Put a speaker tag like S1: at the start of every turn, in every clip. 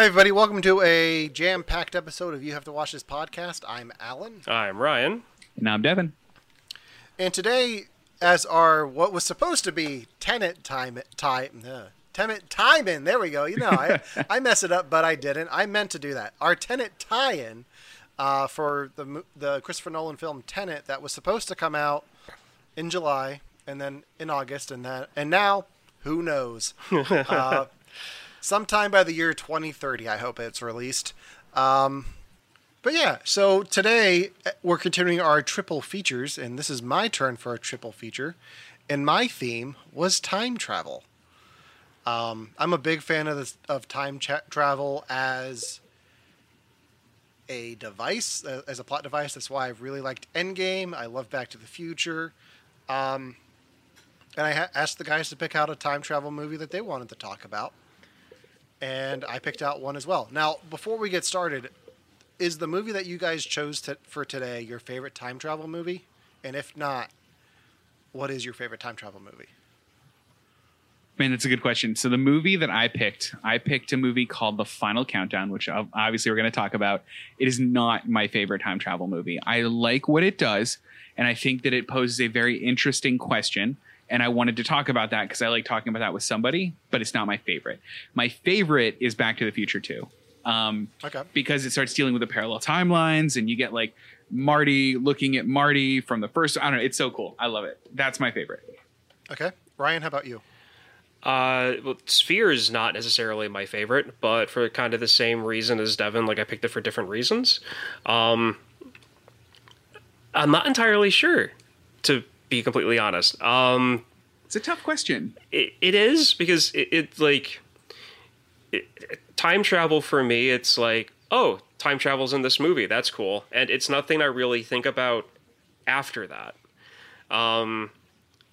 S1: Hey, everybody, welcome to a jam packed episode of You Have to Watch This podcast. I'm Alan.
S2: I'm Ryan.
S3: And I'm Devin.
S1: And today, as our what was supposed to be tenant time, time, uh, Tenet time in, there we go. You know, I, I mess it up, but I didn't. I meant to do that. Our Tenet tie in uh, for the, the Christopher Nolan film Tenet that was supposed to come out in July and then in August, and, that, and now, who knows? uh, sometime by the year 2030, I hope it's released. Um, but yeah, so today uh, we're continuing our triple features, and this is my turn for a triple feature. And my theme was time travel. Um, I'm a big fan of this, of time cha- travel as a device, as a plot device. That's why I really liked Endgame. I love Back to the Future. Um, and I ha- asked the guys to pick out a time travel movie that they wanted to talk about. And I picked out one as well. Now, before we get started, is the movie that you guys chose to, for today your favorite time travel movie? And if not, what is your favorite time travel movie?
S3: Man, that's a good question. So the movie that I picked, I picked a movie called The Final Countdown, which obviously we're going to talk about. It is not my favorite time travel movie. I like what it does, and I think that it poses a very interesting question. And I wanted to talk about that because I like talking about that with somebody, but it's not my favorite. My favorite is Back to the Future 2. Um,
S1: Okay.
S3: because it starts dealing with the parallel timelines and you get like Marty looking at Marty from the first. I don't know. It's so cool. I love it. That's my favorite.
S1: Okay. Ryan, how about you?
S2: Uh, well, Sphere is not necessarily my favorite, but for kind of the same reason as Devin, like I picked it for different reasons. Um, I'm not entirely sure, to be completely honest. Um,
S3: It's a tough question.
S2: it, it is because it, it like it, time travel for me. It's like oh, time travel's in this movie. That's cool, and it's nothing I really think about after that. Um,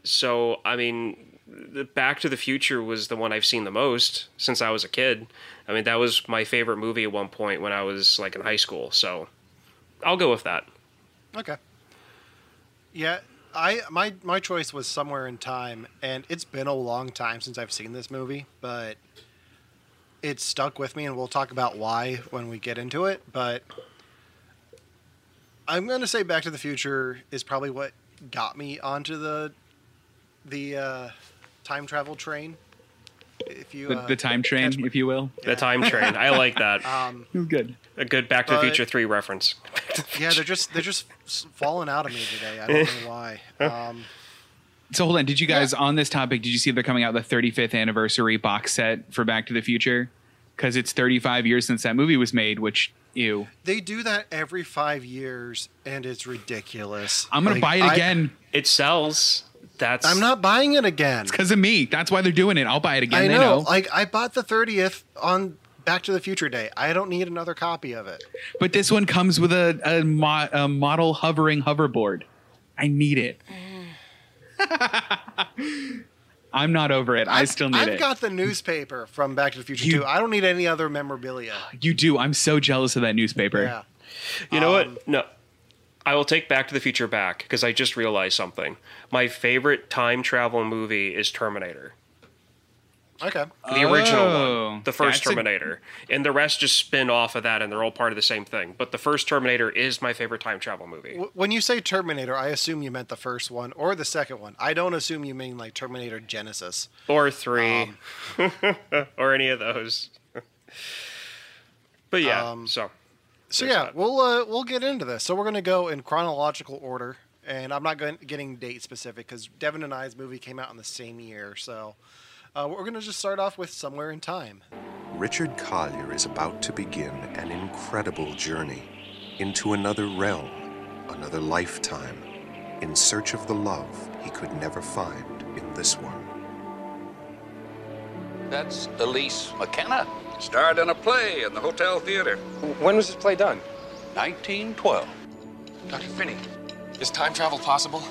S2: so I mean, the Back to the Future was the one I've seen the most since I was a kid. I mean, that was my favorite movie at one point when I was like in high school. So I'll go with that.
S1: Okay. Yeah, I my my choice was somewhere in time, and it's been a long time since I've seen this movie, but it stuck with me, and we'll talk about why when we get into it. But I'm gonna say Back to the Future is probably what got me onto the the uh, time travel train. If you
S3: The,
S1: uh,
S3: the time train, if you will.
S2: The time train. I like that.
S1: um,
S3: good.
S2: A good Back to the Future three reference.
S1: yeah, they're just they're just falling out of me today. I don't know why. Um,
S3: So hold on. Did you guys on this topic? Did you see they're coming out the 35th anniversary box set for Back to the Future? Because it's 35 years since that movie was made. Which ew.
S1: They do that every five years, and it's ridiculous.
S3: I'm gonna
S1: Like,
S3: buy it
S1: I-
S3: again
S2: It sells. That's
S1: I'm not buying it again.
S3: It's because of me. That's why they're doing it. I'll buy it again.
S1: I
S3: They
S1: know.
S3: know.
S1: Like I bought the 30th on Back to the Future Day. I don't need another copy of it.
S3: But this one comes with a, a, mo- a model hovering hoverboard. I need it. I'm not over it. I
S1: I've-
S3: still need it.
S1: I've got the newspaper from Back to the Future
S3: You-
S1: too. I don't need any other memorabilia.
S3: you do. I'm so jealous of that newspaper.
S1: Yeah.
S2: You know
S1: Um,
S2: what? No. I will take Back to the Future back because I just realized something. My favorite time travel movie is Terminator.
S1: Okay.
S2: The original
S3: Oh,
S2: one. The first
S3: that's a-
S2: Terminator. and the rest just spin off of that and they're all part of the same thing. But the first Terminator is my favorite time travel movie.
S1: When you say Terminator, I assume you meant the first one or the second one. I don't assume you mean like Terminator Genisys.
S2: Or three.
S1: Um,
S2: or any of those. but yeah,
S1: Um,
S2: so.
S1: So yeah,
S2: that.
S1: we'll uh, we'll get into this. So we're gonna go in chronological order, and I'm not going getting date specific because Devin and I's movie came out in the same year. So uh, we're gonna just start off with somewhere in time.
S4: Richard Collier is about to begin an incredible journey into another realm, another lifetime, in search of the love he could never find in this one.
S5: That's Elise McKenna. Starred in a play in the Hotel Theater.
S6: When was this play done?
S5: 1912.
S6: Dr. Finney, is time travel possible?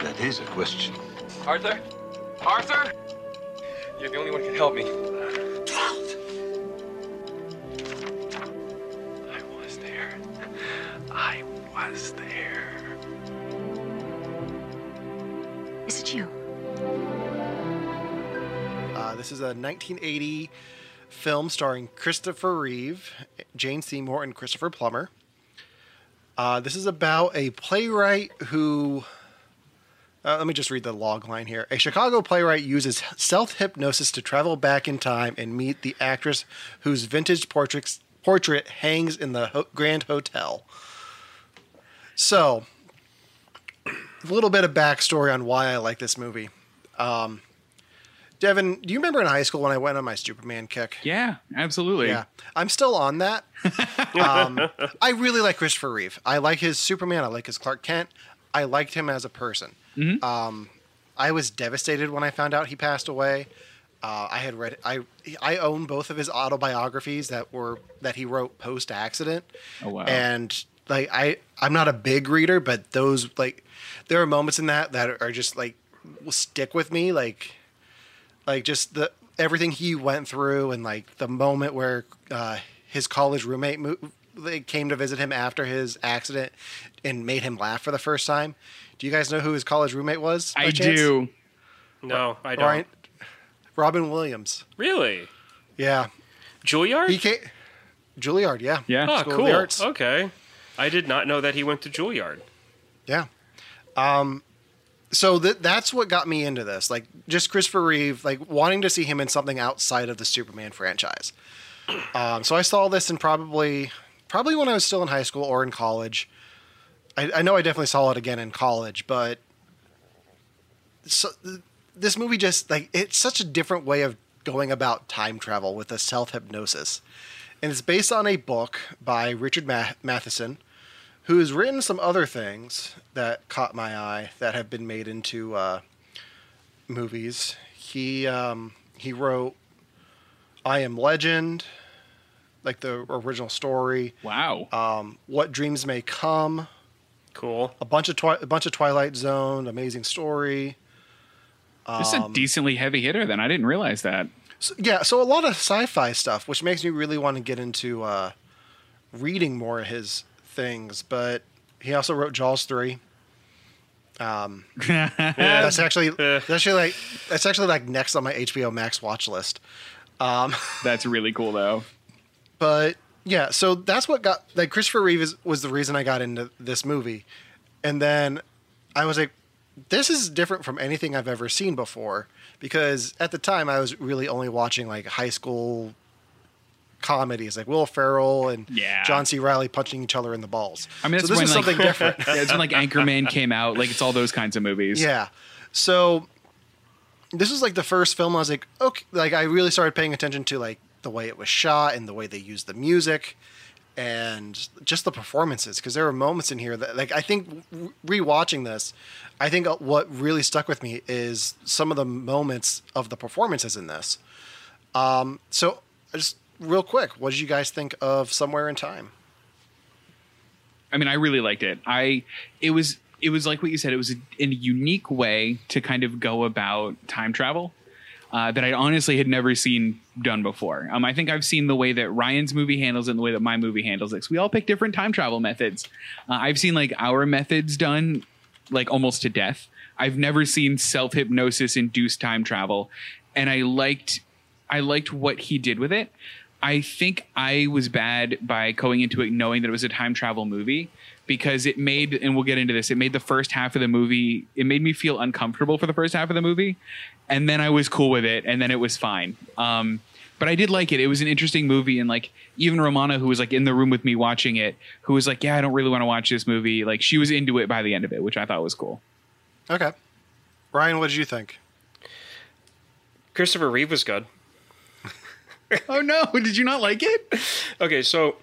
S7: That is a question.
S6: Arthur? Arthur? You're the only one who can help me. Twelve! I was there. I was there.
S8: Is it you?
S1: Uh, this is a 1980 film starring Christopher Reeve, Jane Seymour, and Christopher Plummer. Uh, this is about a playwright who. Uh, let me just read the log line here. A Chicago playwright uses self hypnosis to travel back in time and meet the actress whose vintage portraits, portrait hangs in the ho- Grand Hotel. So, a little bit of backstory on why I like this movie. Um, Devin, do you remember in high school when I went on my Superman kick?
S3: Yeah, absolutely.
S1: Yeah, I'm still on that. um, I really like Christopher Reeve. I like his Superman. I like his Clark Kent. I liked him as a person. Um, I was devastated when I found out he passed away. Uh, I had read I I own both of his autobiographies that were that he wrote post accident.
S3: Oh, wow.
S1: And like I I'm not a big reader, but those like there are moments in that that are just like will stick with me like like just the everything he went through and like the moment where uh, his college roommate mo- they came to visit him after his accident and made him laugh for the first time. Do you guys know who his college roommate was?
S3: I
S1: chance?
S3: do.
S2: No, I don't.
S1: Ryan, Robin Williams.
S2: Really?
S1: Yeah,
S2: Juilliard?
S1: he came. Juilliard. Yeah.
S3: Yeah.
S2: oh,
S1: School
S2: cool.
S1: Arts.
S2: Okay. I did not know that he went to Juilliard.
S1: Yeah. Um, so th- that's what got me into this. Like, just Christopher Reeve, like wanting to see him in something outside of the Superman franchise. Um, so I saw this in probably, probably when I was still in high school or in college. I, I know I definitely saw it again in college, but so th- this movie just like it's such a different way of going about time travel with the self hypnosis, and it's based on a book by Richard Ma- Matheson who has written some other things that caught my eye that have been made into uh, movies. He um, he wrote I Am Legend, like the original story.
S3: Wow.
S1: Um, what Dreams May Come,
S2: Cool.
S1: a bunch of twi- a bunch of Twilight Zone, Amazing Story.
S3: this is a
S1: um,
S3: decently heavy hitter. Then I didn't realize that.
S1: So, yeah, so a lot of sci-fi stuff, which makes me really want to get into uh, reading more of his things. But he also wrote Jaws three. Um, that's actually that's actually like that's actually like next on my HBO Max watch list. Um,
S3: That's really cool, though.
S1: but yeah, so that's what got like Christopher Reeve is, was the reason I got into this movie, and then I was like, this is different from anything I've ever seen before because at the time I was really only watching like high school comedies like Will Ferrell and
S3: Yeah.
S1: John C. Reilly punching each other in the balls.
S3: I mean,
S1: so this
S3: when
S1: is
S3: like
S1: something different.
S3: yeah, it's when like Anchorman came out. Like it's all those kinds of movies.
S1: Yeah. So this was like the first film I was like, okay, like I really started paying attention to like the way it was shot and the way they used the music and just the performances because there were moments in here that like I think rewatching this, I think what really stuck with me is some of the moments of the performances in this. Um, so I just real quick, what did you guys think of Somewhere in Time?
S3: I mean, I really liked it. I it was it was like what you said. It was a, in a unique way to kind of go about time travel uh, that I honestly had never seen done before. Um, I think I've seen the way that Ryan's movie handles it and the way that my movie handles it. 'cause we all pick different time travel methods. Uh, I've seen like our methods done like almost to death. I've never seen self hypnosis induced time travel, and I liked I liked what he did with it. I think I was bad by going into it knowing that it was a time travel movie because it made and we'll get into this. It made the first half of the movie it made me feel uncomfortable for the first half of the movie, and then I was cool with it, and then it was fine. Um, but I did like it. It was an interesting movie, and like even Romana, who was like in the room with me watching it, who was like, "Yeah, I don't really want to watch this movie." Like she was into it by the end of it, which I thought was cool.
S1: Okay. Ryan, what did you think?
S2: Christopher Reeve was good.
S3: Oh no! Did you not like it?
S2: Okay, so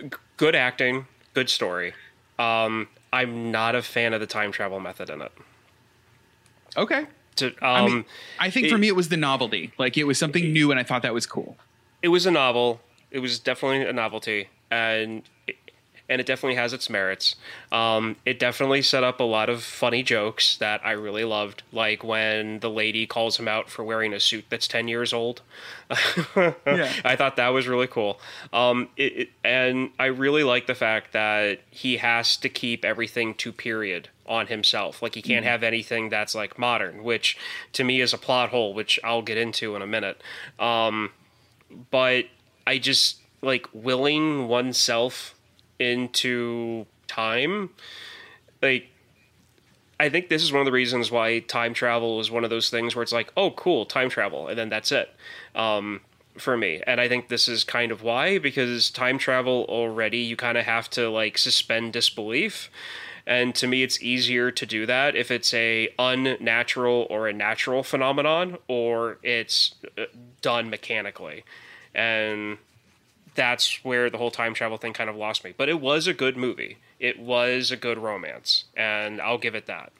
S2: g- good acting, good story. Um, I'm not a fan of the time travel method in it.
S3: Okay.
S2: To, um,
S3: I mean, I think for me it was the novelty. Like it was something new, and I thought that was cool.
S2: it was a novel. It was definitely a novelty, and it, and it definitely has its merits. Um, it definitely set up a lot of funny jokes that I really loved, like when the lady calls him out for wearing a suit that's ten years old.
S3: Yeah.
S2: I thought that was really cool. Um, it, it, and I really like the fact that he has to keep everything to period on himself. Like he can't have anything that's like modern, which to me is a plot hole, which I'll get into in a minute. Um, but I just like willing oneself into time. Like, I think this is one of the reasons why time travel is one of those things where it's like, oh, cool, time travel, and then that's it. Um, for me. And I think this is kind of why, because time travel already, you kind of have to like suspend disbelief. And to me, it's easier to do that if it's a unnatural or a natural phenomenon, or it's uh, done mechanically. And that's where the whole time travel thing kind of lost me. But it was a good movie. It was a good romance, and I'll give it that.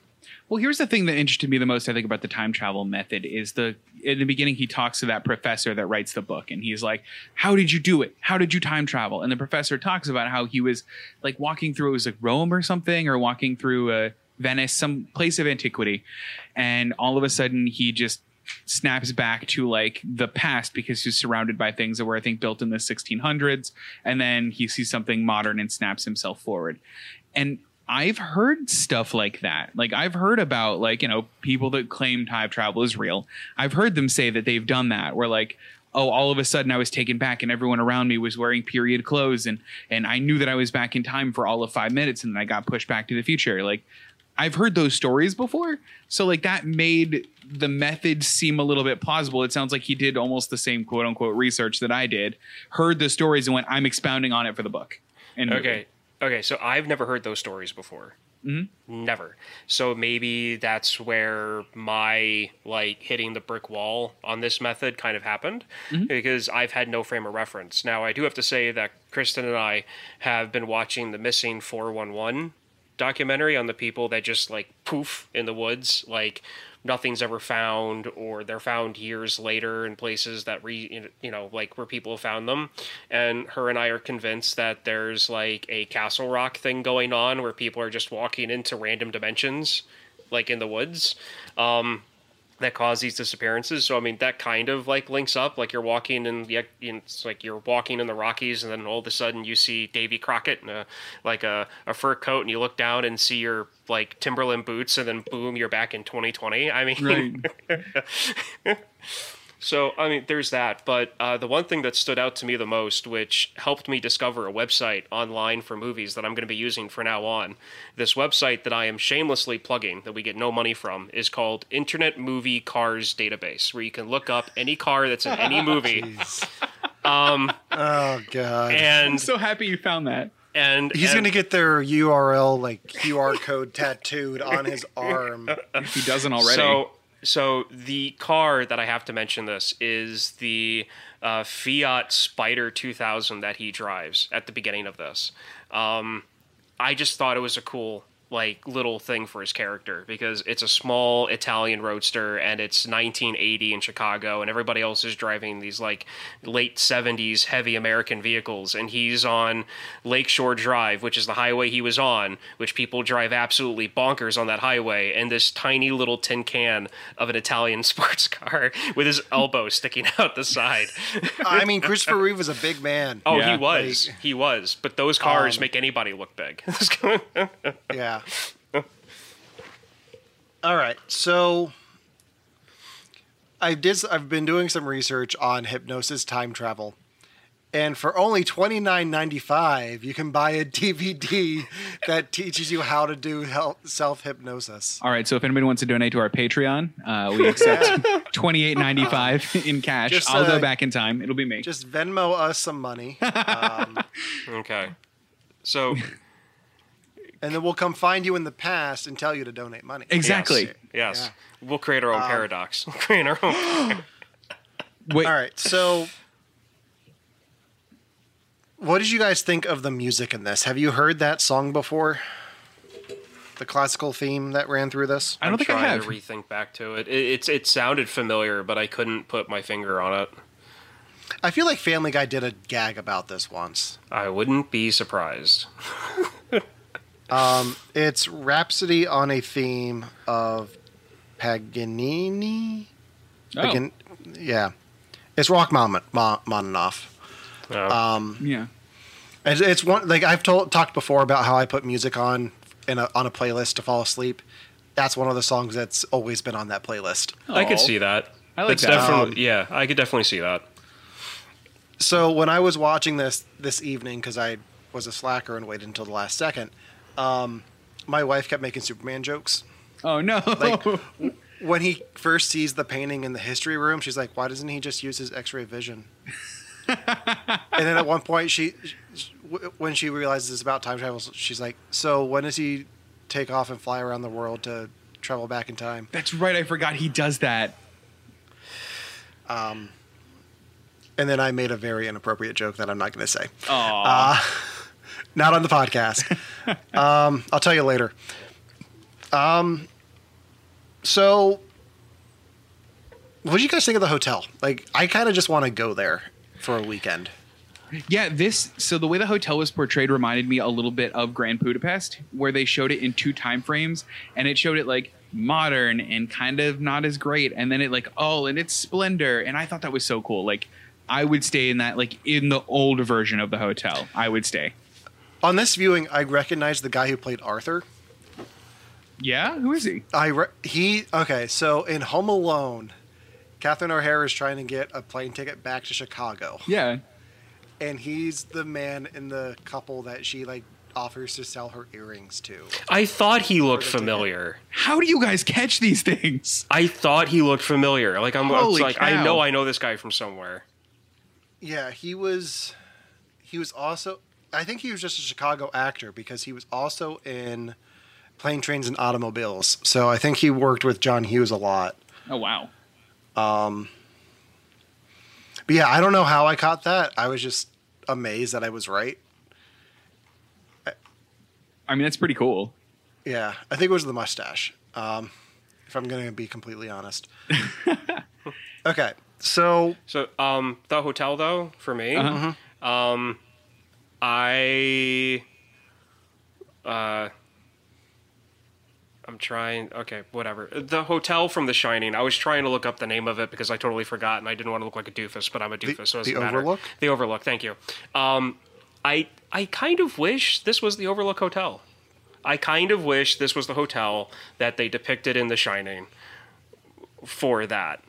S3: Well, here's the thing that interested me the most, I think, about the time travel method is the in the beginning he talks to that professor that writes the book, and he's like, "How did you do it? How did you time travel?" And the professor talks about how he was like walking through it was like Rome or something, or walking through uh, Venice, some place of antiquity, and all of a sudden he just snaps back to like the past because he's surrounded by things that were I think built in the 1600s, and then he sees something modern and snaps himself forward, and I've heard stuff like that. Like I've heard about like, you know, people that claim time travel is real. I've heard them say that they've done that where like, oh, all of a sudden I was taken back and everyone around me was wearing period clothes and and I knew that I was back in time for all of 5 minutes and then I got pushed back to the future. Like I've heard those stories before. So like that made the method seem a little bit plausible. It sounds like he did almost the same quote unquote research that I did, heard the stories and went, I'm expounding on it for the book. And
S2: Okay. Okay, so I've never heard those stories before. Mm-hmm. Never. So maybe that's where my like hitting the brick wall on this method kind of happened because I've had no frame of reference. Now I do have to say that Kristen and I have been watching the Missing 411 documentary on the people that just like poof in the woods like nothing's ever found or they're found years later in places that re you know like where people have found them. And her and I are convinced that there's like a castle rock thing going on where people are just walking into random dimensions like in the woods. Um that cause these disappearances. So I mean, that kind of like links up. Like you're walking in the, it's like you're walking in the Rockies, and then all of a sudden you see Davy Crockett in a like a, a fur coat, and you look down and see your like Timberland boots, and then boom, you're back in 2020. I mean,
S3: Right.
S2: so I mean, there's that. But uh, the one thing that stood out to me the most, which helped me discover a website online for movies that I'm going to be using for now on, this website that I am shamelessly plugging that we get no money from is called Internet Movie Cars Database, where you can look up any car that's in any movie.
S1: Oh god.
S3: I'm
S2: And
S3: so happy you found that.
S2: and
S1: He's
S2: and-
S1: gonna get their URL like QR code tattooed on his arm.
S3: If he doesn't already.
S2: So, so the car that I have to mention this is the uh, Fiat Spider 2000 that he drives at the beginning of this. Um, I just thought it was a cool like little thing for his character because it's a small Italian roadster and it's 1980 in Chicago and everybody else is driving these like late 70s heavy American vehicles and he's on Lakeshore Drive which is the highway he was on which people drive absolutely bonkers on that highway and this tiny little tin can of an Italian sports car with his elbow sticking out the side.
S1: I mean, Christopher Reeve was a big man.
S2: Oh,
S3: Yeah.
S2: he was. he was. But those cars
S1: Um,
S2: make anybody look big.
S1: Yeah. All right. So I did I've been doing some research on hypnosis time travel. And for only twenty nine ninety five, you can buy a DVD that teaches you how to do self hypnosis.
S3: All right, so if anybody wants to donate to our Patreon, uh, we accept twenty eight ninety five in cash.
S1: Just,
S3: I'll
S1: uh,
S3: go back in time. It'll be me.
S1: Just Venmo us some money, um,
S2: okay. So
S1: and then we'll come find you in the past and tell you to donate money.
S3: exactly.
S2: Yes. yes. We'll create our own um, paradox. We'll create our own.
S3: Wait,
S1: All right. So, what did you guys think of the music in this? Have you heard that song before? The classical theme that ran through this?
S3: I don't
S2: I'm
S3: think I
S2: trying
S3: have.
S2: to rethink back to it. it. It's it sounded familiar, but I couldn't put my finger on it.
S1: I feel like Family Guy did a gag about this once.
S2: I wouldn't be surprised.
S1: Um, it's Rhapsody on a theme of Paganini.
S3: Oh,
S1: Pagan- yeah. It's Rachmaninoff.
S2: No. Oh.
S3: Um, yeah.
S1: It's, it's one like I've told talked before about how I put music on in a, on a playlist to fall asleep. That's one of the songs that's always been on that playlist.
S2: I could
S3: Oh.
S2: see that.
S3: I like
S2: That's
S3: that.
S2: Definitely, um, yeah, I could definitely see that.
S1: So when I was watching this this evening, because I was a slacker and waited until the last second, um, my wife kept making Superman jokes.
S3: Oh no!
S1: Like when he first sees the painting in the history room, she's like, "Why doesn't he just use his X-ray vision?" and then at one point, she, when she realizes it's about time travel, she's like, "So when does he take off and fly around the world to travel back in time?"
S3: That's right. I forgot he does that.
S1: Um, And then I made a very inappropriate joke that I'm not going to say.
S3: Oh,
S1: Not on the podcast. um, I'll tell you later. Um, so, what do you guys think of the hotel? Like, I kind of just want to go there for a weekend.
S3: Yeah, this so the way the hotel was portrayed reminded me a little bit of Grand Budapest, where they showed it in two time frames, and it showed it like modern and kind of not as great, and then it like oh, and it's splendor, and I thought that was so cool. Like I would stay in that like in the old version of the hotel. I would stay.
S1: On this viewing, I recognized the guy who played Arthur.
S3: Yeah, who is he?
S1: I re- he okay. So in Home Alone, Catherine O'Hara is trying to get a plane ticket back to Chicago,
S3: Yeah,
S1: and he's the man in the couple that she like offers to sell her earrings to.
S2: I thought he looked
S1: For ticket.
S2: familiar.
S3: how do you guys catch these things?
S2: I thought he looked familiar. Like I'm I was
S3: Holy
S2: like, I know I know this guy from somewhere.
S1: Yeah, he was. He was also. I think he was just a Chicago actor because he was also in Plane, Trains, and Automobiles. So I think he worked with John Hughes a lot.
S3: Oh wow, Um.
S1: But yeah, I don't know how I caught that. I was just amazed that I was right.
S3: I mean that's pretty cool.
S1: Yeah, I think it was the mustache. Um, if I'm going to be completely honest. okay, so
S2: So, um, the hotel though, for me,
S3: Uh-huh.
S2: um, I, uh, I'm trying. Okay, whatever. The hotel from The Shining. I was trying to look up the name of it because I totally forgot, and I didn't want to look like a doofus, but I'm a doofus, so it doesn't
S1: the
S2: matter.
S1: Overlook?
S2: The Overlook. Thank you. Um, I I kind of wish this was the Overlook Hotel. I kind of wish this was the hotel that they depicted in The Shining. For that.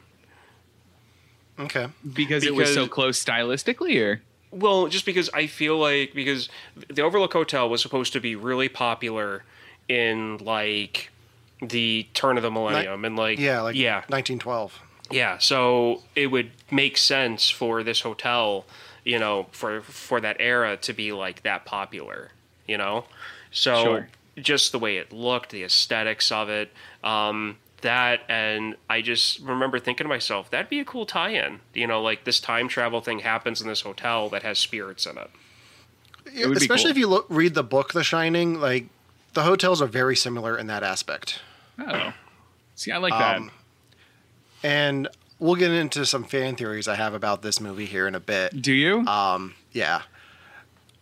S2: Okay.
S3: Because,
S1: okay,
S3: it was so close stylistically, or
S2: Well, just because I feel like because the Overlook Hotel was supposed to be really popular in like the turn of the millennium and like
S1: yeah, like
S2: yeah
S1: 1912.
S2: yeah so it would make sense for this hotel you know for for that era to be like that popular you know so
S3: Sure.
S2: just the way it looked the aesthetics of it um that and i just remember thinking to myself that'd be a cool tie-in you know like this time travel thing happens in this hotel that has spirits in it
S1: Yeah,
S3: would be
S1: especially
S3: cool.
S1: if you look, read the book The Shining, like the hotels are very similar in that aspect.
S3: oh, see, I like that.
S1: Um, And we'll get into some fan theories I have about this movie here in a bit.
S3: Do you?
S1: Um, yeah.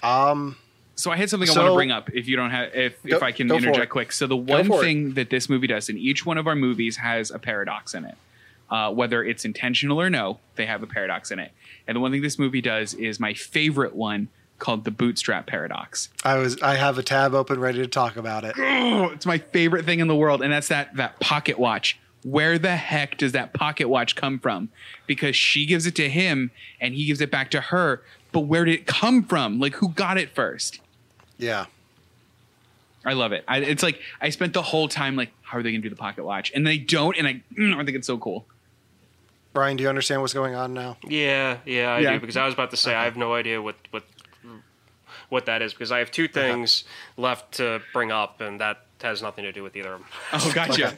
S1: Um,
S3: So I had something I want to bring up. If you don't have, if
S1: Go-
S3: if I can interject quick. So the one
S1: for it.
S3: thing that this movie does, and each one of our movies has a paradox in it, uh, whether it's intentional or no, they have a paradox in it. And the one thing this movie does is my favorite one called the bootstrap paradox.
S1: I was I have a tab open ready to talk about it.
S3: Oh, it's my favorite thing in the world, and that's that that pocket watch. Where the heck does that pocket watch come from? Because she gives it to him and he gives it back to her. But where did it come from? Like who got it first?
S1: Yeah.
S3: I love it. I, it's like I spent the whole time like, how are they going to do the pocket watch? And they don't, and I, mm, I think it's so cool.
S1: Brian, do you understand what's going on now?
S2: Yeah, yeah, I
S3: Yeah.
S2: do because I was about to say I have no idea what what what that is because I have two things left to bring up and that has nothing to do with either of them.
S3: Oh, gotcha.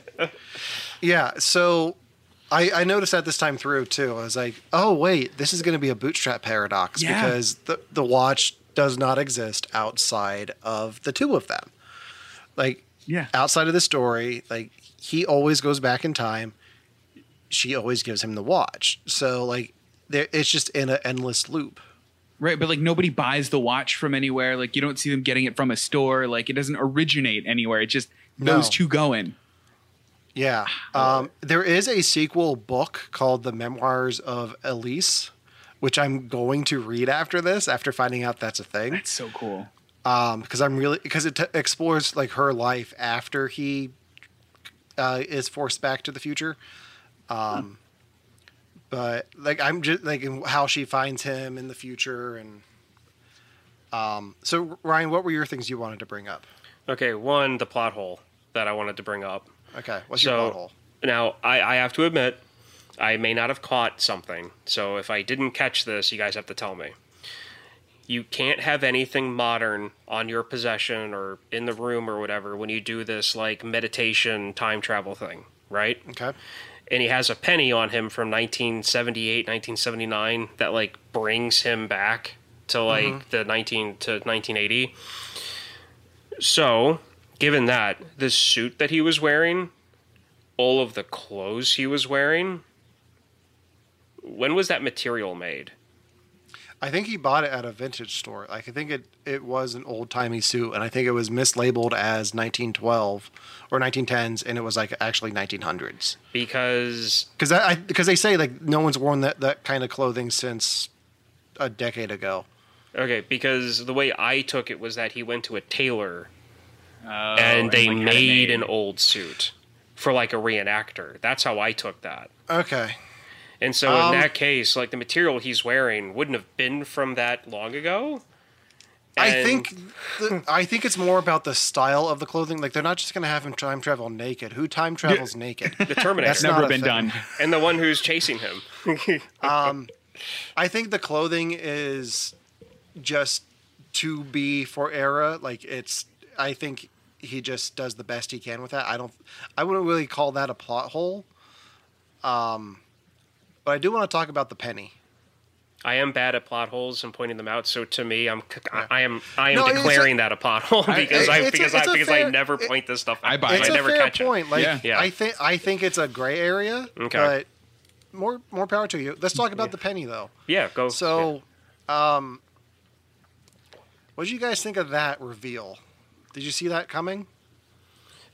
S1: Yeah, so I, I noticed that this time through too. I was like, oh wait, this is going to be a bootstrap paradox
S3: Yeah.
S1: because the the watch does not exist outside of the two of them. Like
S3: Yeah.
S1: outside of the story, like he always goes back in time. She always gives him the watch. So like there it's just in an endless loop.
S3: Right, but like nobody buys the watch from anywhere. Like you don't see them getting it from a store. Like it doesn't originate anywhere. It just those
S1: No.
S3: two going.
S1: Yeah. Um, there is a sequel book called The Memoirs of Elise, which I'm going to read after this, after finding out that's a thing.
S3: That's so cool.
S1: Um, because I'm really because it t- explores like her life after he uh, is forced back to the future. Um, but like I'm just like how she finds him in the future and. Um. So Ryan, what were your things you wanted to bring up?
S2: Okay, one, the plot hole that I wanted to bring up.
S1: Okay, what's your plot hole?
S2: now I, I have to admit, I may not have caught something. So if I didn't catch this, you guys have to tell me. You can't have anything modern on your possession or in the room or whatever when you do this like meditation time travel thing, right?
S1: Okay.
S2: and he has a penny on him from 1978 1979 that like brings him back to mm-hmm. like the 19 to 1980 so given that this suit that he was wearing all of the clothes he was wearing when was that material made
S1: I think he bought it at a vintage store. Like I think it it was an old timey suit, and I think it was mislabeled as 1912 or 1910s, and it was like actually 1900s.
S2: because
S1: Because I because they say like no one's worn that that kind of clothing since a decade ago.
S2: okay because the way i took it was that he went to a tailor
S3: Oh,
S2: and they
S3: like,
S2: made,
S3: made.
S2: an old suit for like a reenactor. That's how I took that.
S1: Okay.
S2: And so
S1: Um,
S2: in that case, like the material he's wearing wouldn't have been from that long ago.
S1: I think the, I think it's more about the style of the clothing. Like they're not just going to have him time travel naked. Who time travels naked?
S2: the Terminator
S1: That's
S3: Never been
S1: thing.
S3: done.
S2: and the one who's chasing him.
S1: I think the clothing is just to be for era. Like it's. I think he just does the best he can with that. I don't. I wouldn't really call that a plot hole. Um, but I do want to talk about the penny.
S2: I am bad at plot holes and pointing them out. So to me, I'm I, I am I am
S1: No, it's a-
S2: declaring that a plot hole because I,
S1: it's a-
S2: because
S1: it's
S2: I
S1: a
S2: because I
S1: fair-
S2: never
S1: it-
S2: point this stuff
S3: I
S2: out.
S3: buy
S1: It's
S3: I
S1: a
S2: never
S1: fair
S2: catch
S1: point.
S2: it.
S1: Like
S3: Yeah.
S2: Yeah.
S1: I think I think it's a gray area.
S2: Okay.
S1: But more more power to you. Let's talk about the penny though.
S2: Yeah, go.
S1: So, um, what did you guys think of that reveal? Did you see that coming?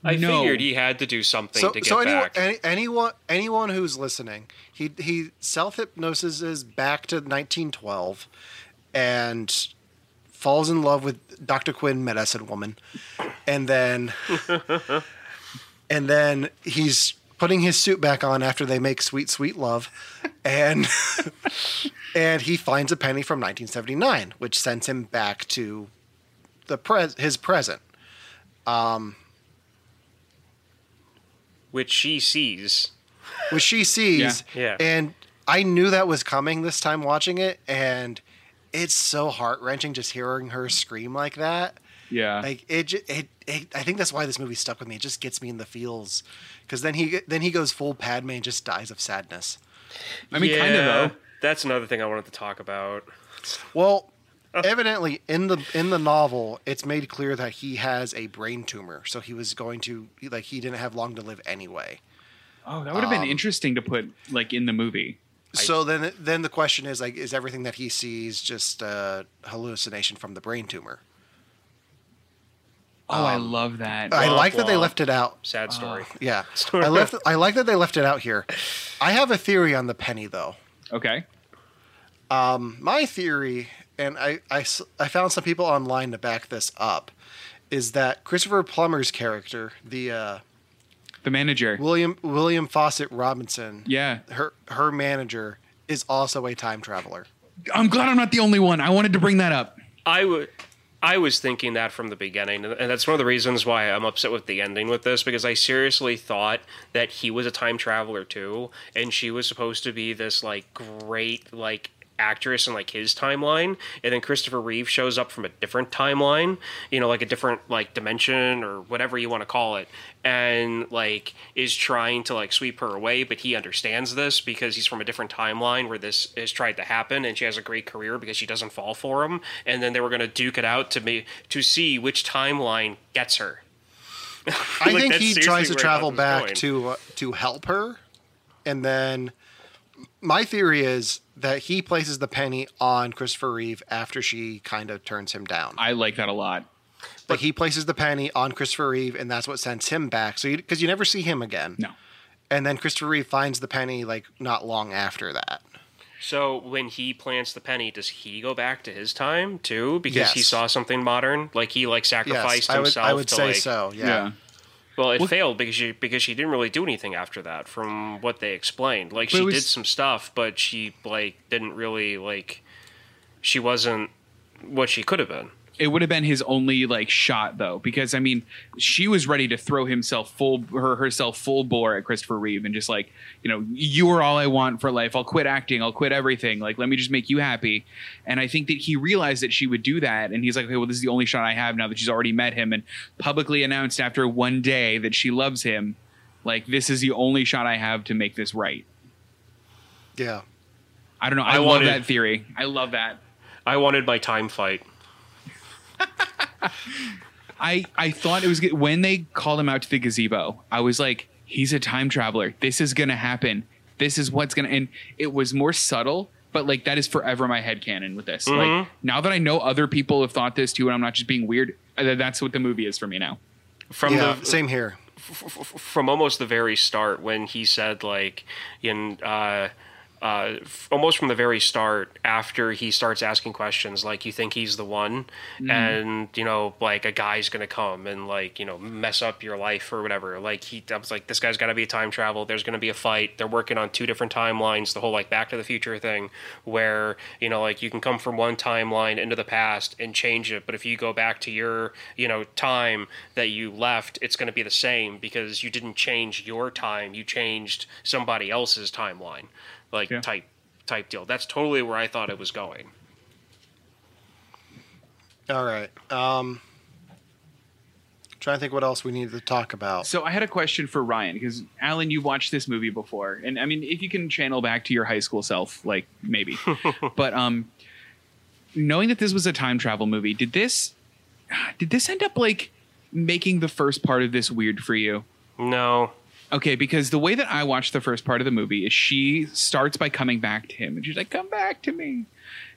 S2: I
S3: No.
S2: figured he had to do something
S1: So,
S2: to get
S1: so anyone,
S2: back.
S1: any, anyone, anyone who's listening, he he self hypnoses back to 1912, and falls in love with Dr. Quinn, medicine woman, and then, and then he's putting his suit back on after they make sweet, sweet love, and and he finds a penny from 1979, which sends him back to the pres his present.
S2: Um, which she sees.
S1: which she sees.
S2: Yeah. Yeah.
S1: And I knew that was coming this time watching it, and it's so heart wrenching just hearing her scream like that.
S3: Yeah.
S1: Like it, it, it, I think that's why this movie stuck with me. It just gets me in the feels, because then he then he goes full Padme and just dies of sadness.
S3: I mean, kind of though.
S2: That's another thing I wanted to talk about.
S1: Well, evidently in the in the novel, it's made clear that he has a brain tumor, so he was going to like he didn't have long to live anyway.
S3: Oh, that would have been um, interesting to put like in the movie.
S1: So then then the question is like, is everything that he sees just a hallucination from the brain tumor?
S3: Oh, I um, love that.
S1: I
S2: Womp
S1: like that they left it out.
S2: Sad story.
S1: Yeah, I left. I like that they left it out here. I have a theory on the penny, though.
S3: okay.
S1: Um, My theory, and I, I, I found some people online to back this up, is that Christopher Plummer's character, the uh,
S3: The manager.
S1: William William Fawcett Robinson,
S3: Yeah.
S1: her her manager is also a time traveler.
S3: I'm glad I'm not the only one. I wanted to bring that up.
S2: I would. I was thinking that from the beginning, and that's one of the reasons why I'm upset with the ending with this because I seriously thought that he was a time traveler too, and she was supposed to be this like great like actress in like his timeline, and then Christopher Reeve shows up from a different timeline, you know, like a different like dimension or whatever you want to call it, and like is trying to like sweep her away, but he understands this because he's from a different timeline where this has tried to happen, and she has a great career because she doesn't fall for him, and then they were going to duke it out to me to see which timeline gets her.
S1: I
S2: Like,
S1: think he tries to travel
S2: thought this was
S1: back
S2: going.
S1: to uh, to help her, and then my theory is that he places the penny on Christopher Reeve after she kind of turns him down.
S3: I like that a lot.
S1: Like he places the penny on Christopher Reeve, and that's what sends him back. So because you, never see him again,
S3: No.
S1: and then Christopher Reeve finds the penny like not long after that.
S2: So when he plants the penny, does he go back to his time too? Because he saw something modern, like he like
S1: Yes,
S2: sacrificed
S1: I would
S2: himself
S1: I would
S2: to
S1: say
S2: like.
S1: so.
S3: Yeah.
S1: Yeah.
S2: Well, it
S3: Well-
S2: failed because she because she didn't really do anything after that, from what they explained. Like she
S3: was-
S2: did some stuff, but she like didn't really like. She wasn't what she could have been.
S3: It would have been his only like shot though because i mean she was ready to throw himself full her herself full bore at christopher reeve and just like you know you are all i want for life. I'll quit acting. I'll quit everything. Like let me just make you happy. And i think that he realized that she would do that and he's like okay well this is the only shot i have now that she's already met him and publicly announced after one day that she loves him like this is the only shot i have to make this right.
S1: Yeah.
S3: i don't know. I,
S2: I
S3: love
S2: wanted-
S3: that theory. I love that.
S2: I wanted my time fight.
S3: I I thought it was good. when they called him out to the gazebo. I was like, he's a time traveler. This is gonna happen. This is what's gonna. And it was more subtle, but like that is forever my head canon with this. Like now that I know other people have thought this too, and I'm not just being weird. uh, That's what the movie is for me now.
S2: From
S1: yeah.
S2: the
S1: Same here.
S2: from almost the very start when he said like in uh uh, f- almost from the very start, after he starts asking questions, like you think he's the one, and you know, like a guy's gonna come and like you know mess up your life or whatever. Like he, I was like, this guy's got to be a time travel. There's gonna be a fight. They're working on two different timelines. The whole like Back to the Future thing, where you know, like you can come from one timeline into the past and change it, but if you go back to your you know time that you left, it's gonna be the same because you didn't change your time. You changed somebody else's timeline like
S3: Yeah.
S2: type type deal. That's totally where I thought it was going.
S1: All right. Um, trying to think what else we need to talk about.
S3: So I had a question for Ryan because Alan, you've watched this movie before, and I mean, if you can channel back to your high school self, like maybe, but um, knowing that this was a time travel movie, did this did this end up like making the first part of this weird for you?
S2: No.
S3: Okay, because the way that I watched the first part of the movie is she starts by coming back to him and she's like, Come back to me.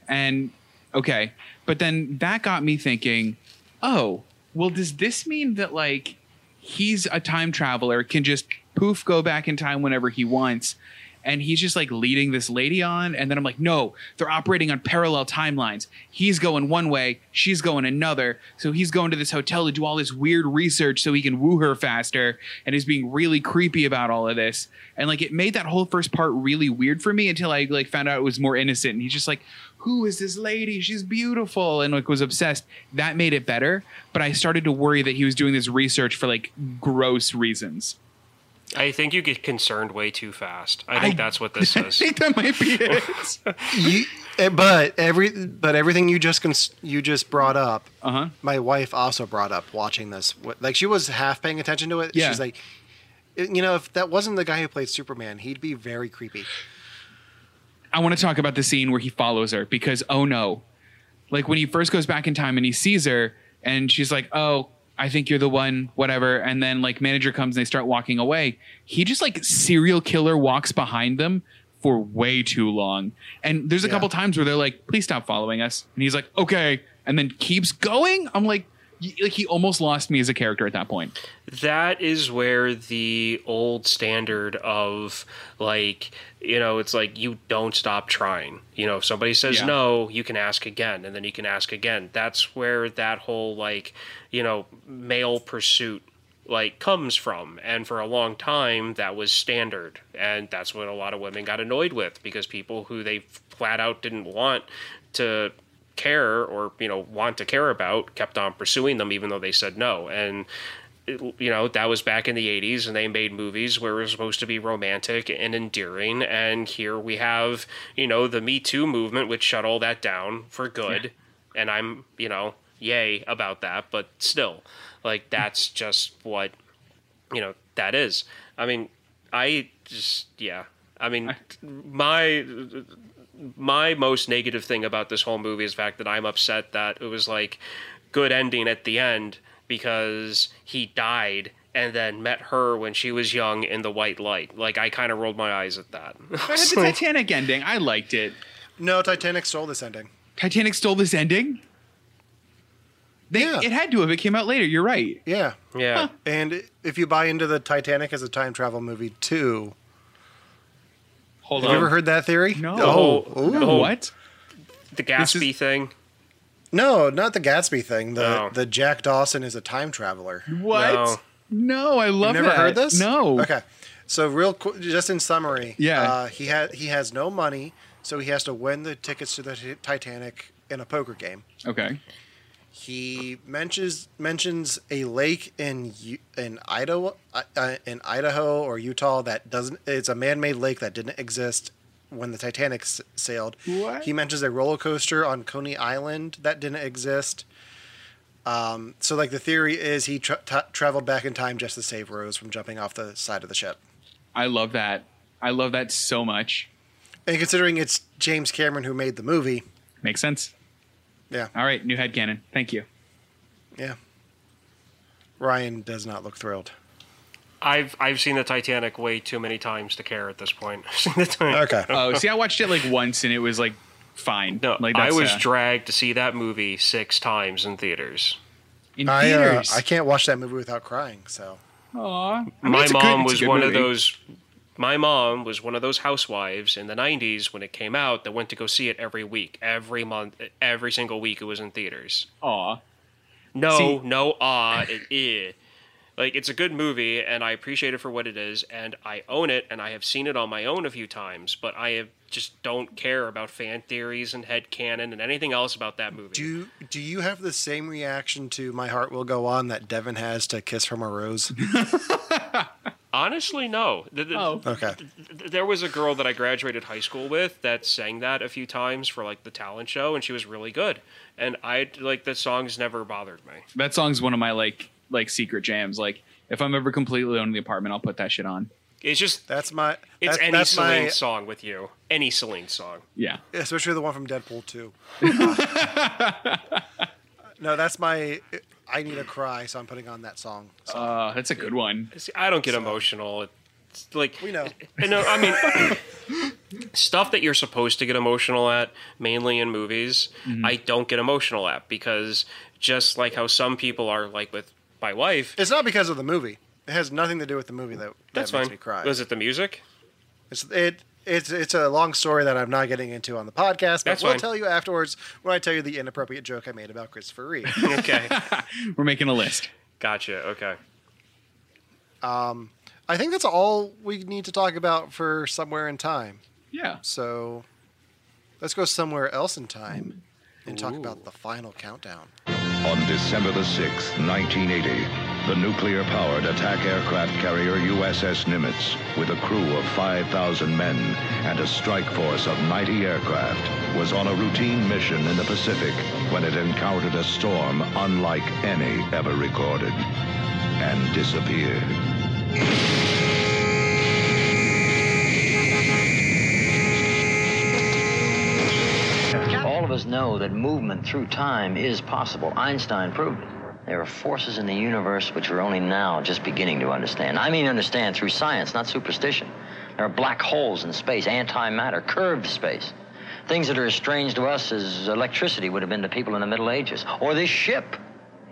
S3: And okay. But then that got me thinking, oh, well, does this mean that like he's a time traveler, can just poof go back in time whenever he wants? And he's just like leading this lady on. And then I'm like, no, they're operating on parallel timelines. He's going one way, she's going another. So he's going to this hotel to do all this weird research so he can woo her faster and is being really creepy about all of this. And like it made that whole first part really weird for me until I like found out it was more innocent. And he's just like, who is this lady? She's beautiful. And like was obsessed. That made it better. But I started to worry that he was doing this research for like gross reasons.
S2: I think you get concerned way too fast. I think
S3: I-
S2: that's what this
S3: I
S2: is.
S3: I think that might be it.
S1: You, eh, but every but everything you just cons- you just brought up,
S3: Uh huh.
S1: my wife also brought up watching this. Like she was half paying attention to it.
S3: Yeah.
S1: She's like, "Eh, you know, if that wasn't the guy who played Superman, he'd be very creepy.
S3: I want to talk about the scene where he follows her because oh no, like when he first goes back in time and he sees her and she's like, oh, I think you're the one, whatever. And then like manager comes and they start walking away. He just like serial killer walks behind them for way too long. And there's a
S1: Yeah.
S3: couple times where they're like, please stop following us. And he's like, okay. And then keeps going. I'm like, like he almost lost me as a character at that point.
S2: that is where the old standard of like you know it's like you don't stop trying you know if somebody says
S3: Yeah.
S2: no you can ask again and then you can ask again that's where that whole like you know male pursuit like comes from and for a long time that was standard and that's what a lot of women got annoyed with because people who they flat out didn't want to care or you know want to care about kept on pursuing them even though they said no. And you know that was back in the 80s and they made movies where it was supposed to be romantic and endearing. And here we have you know the me too movement which shut all that down for good. And i'm you know yay about that but still like that's just what you know that is. I mean i just yeah. I mean my my most negative thing about this whole movie is the fact that i'm upset that it was like good ending at the end because he died and then met her when she was young in the white light like i kind of rolled my eyes at that
S3: I had the Titanic ending. I liked it.
S1: No, Titanic stole this ending.
S3: Titanic stole this ending. They,
S1: Yeah.
S3: It had to have. It came out later. You're right.
S1: Yeah.
S2: yeah
S1: And if you buy into the Titanic as a time travel movie too,
S3: Hold
S1: have you ever heard that theory?
S3: No.
S1: Oh,
S2: Oh.
S3: No, what?
S2: the gatsby
S3: is-
S2: thing
S1: No, not the Gatsby thing. The
S2: No.
S1: the Jack Dawson is a time traveler.
S3: What?
S2: No.
S3: No, I love
S1: Never
S3: that.
S1: heard this?
S3: No.
S1: Okay. So real quick, just in summary,
S3: Yeah.
S1: uh, he had he has no money, so he has to win the tickets to the Ti- Titanic in a poker game.
S3: Okay.
S1: He mentions mentions a lake in in Idaho uh, uh, in Idaho or Utah that doesn't. It's a man-made lake that didn't exist when the Titanic s- sailed.
S3: What?
S1: He mentions a roller coaster on Coney Island that didn't exist. Um, so, like the theory is he tra- t- traveled back in time just to save Rose from jumping off the side of the ship.
S3: I love that. I love that so much.
S1: And considering it's James Cameron who made the movie,
S3: Makes sense.
S1: Yeah,
S3: All right, new head canon. Thank you.
S1: yeah. Ryan does not look thrilled.
S2: I've I've seen the Titanic way too many times to care at this point. I've seen the Titanic-
S1: Okay.
S3: Oh, see, I watched it like once and it was like fine.
S2: No,
S3: like
S2: I was
S3: uh,
S2: dragged to see that movie six times in theaters.
S3: in
S1: I uh,
S3: theaters.
S1: I can't watch that movie without crying. So
S3: Aw. I mean,
S2: my
S3: it's a good-
S2: mom was
S3: good
S2: one of those. My mom was one of those housewives in the '90s when it came out that went to go see it every week, every month, every single week. It was in theaters.
S3: Aw.
S2: No,
S3: See-
S2: no, ah, it, eh. Like it's a good movie, and I appreciate it for what it is, and I own it, and I have seen it on my own a few times, but I have just don't care about fan theories and head canon and anything else about that movie.
S1: do do you have the same reaction to My Heart Will Go On that Devin has to Kiss from a Rose?
S2: Honestly, no. The- the-
S3: Oh.
S1: Okay.
S2: th- there was a girl that I graduated high school with that sang that a few times for like the talent show, and she was really good. And I like the songs never bothered me.
S3: That song's one of my like like secret jams. Like if I'm ever completely alone in the apartment, I'll put that shit on.
S2: It's just
S1: That's my.
S2: it's
S1: that's,
S2: any
S1: that's
S2: Celine
S1: my,
S2: song with you, any Celine song.
S3: Yeah.
S1: especially the one from Deadpool 2. no, that's my. I need a cry, so I'm putting on that song. So,
S3: Uh, that's a good one.
S2: See, I don't get emotional. It's like
S1: We know.
S2: I know. I mean, stuff that you're supposed to get emotional at, mainly in movies,
S1: Mm-hmm.
S2: I don't get emotional at because just like how some people are, like with my wife.
S1: it's not because of the movie. It has nothing to do with the movie that, that
S2: That's
S1: makes
S2: fine.
S1: me cry.
S2: Was it the music?
S1: It's it. It's it's a long story that I'm not getting into on the podcast, but
S2: That's
S1: we'll
S2: fine.
S1: tell you afterwards when I tell you the inappropriate joke I made about Christopher Reeve.
S2: Okay,
S3: We're making a list.
S2: gotcha. Okay.
S1: Um, I think that's all we need to talk about for somewhere in time.
S3: Yeah.
S1: So let's go somewhere else in time and talk about the final countdown.
S8: On December the 6th, 1980, the nuclear-powered attack aircraft carrier USS Nimitz, with a crew of 5,000 men and a strike force of 90 aircraft, was on a routine mission in the Pacific when it encountered a storm unlike any ever recorded and disappeared.
S9: All of us know that movement through time is possible. Einstein proved it. There are forces in the universe which we're only now just beginning to understand. I mean understand through science, not superstition. There are black holes in space, antimatter, curved space. Things that are as strange to us as electricity would have been to people in the Middle Ages. Or this ship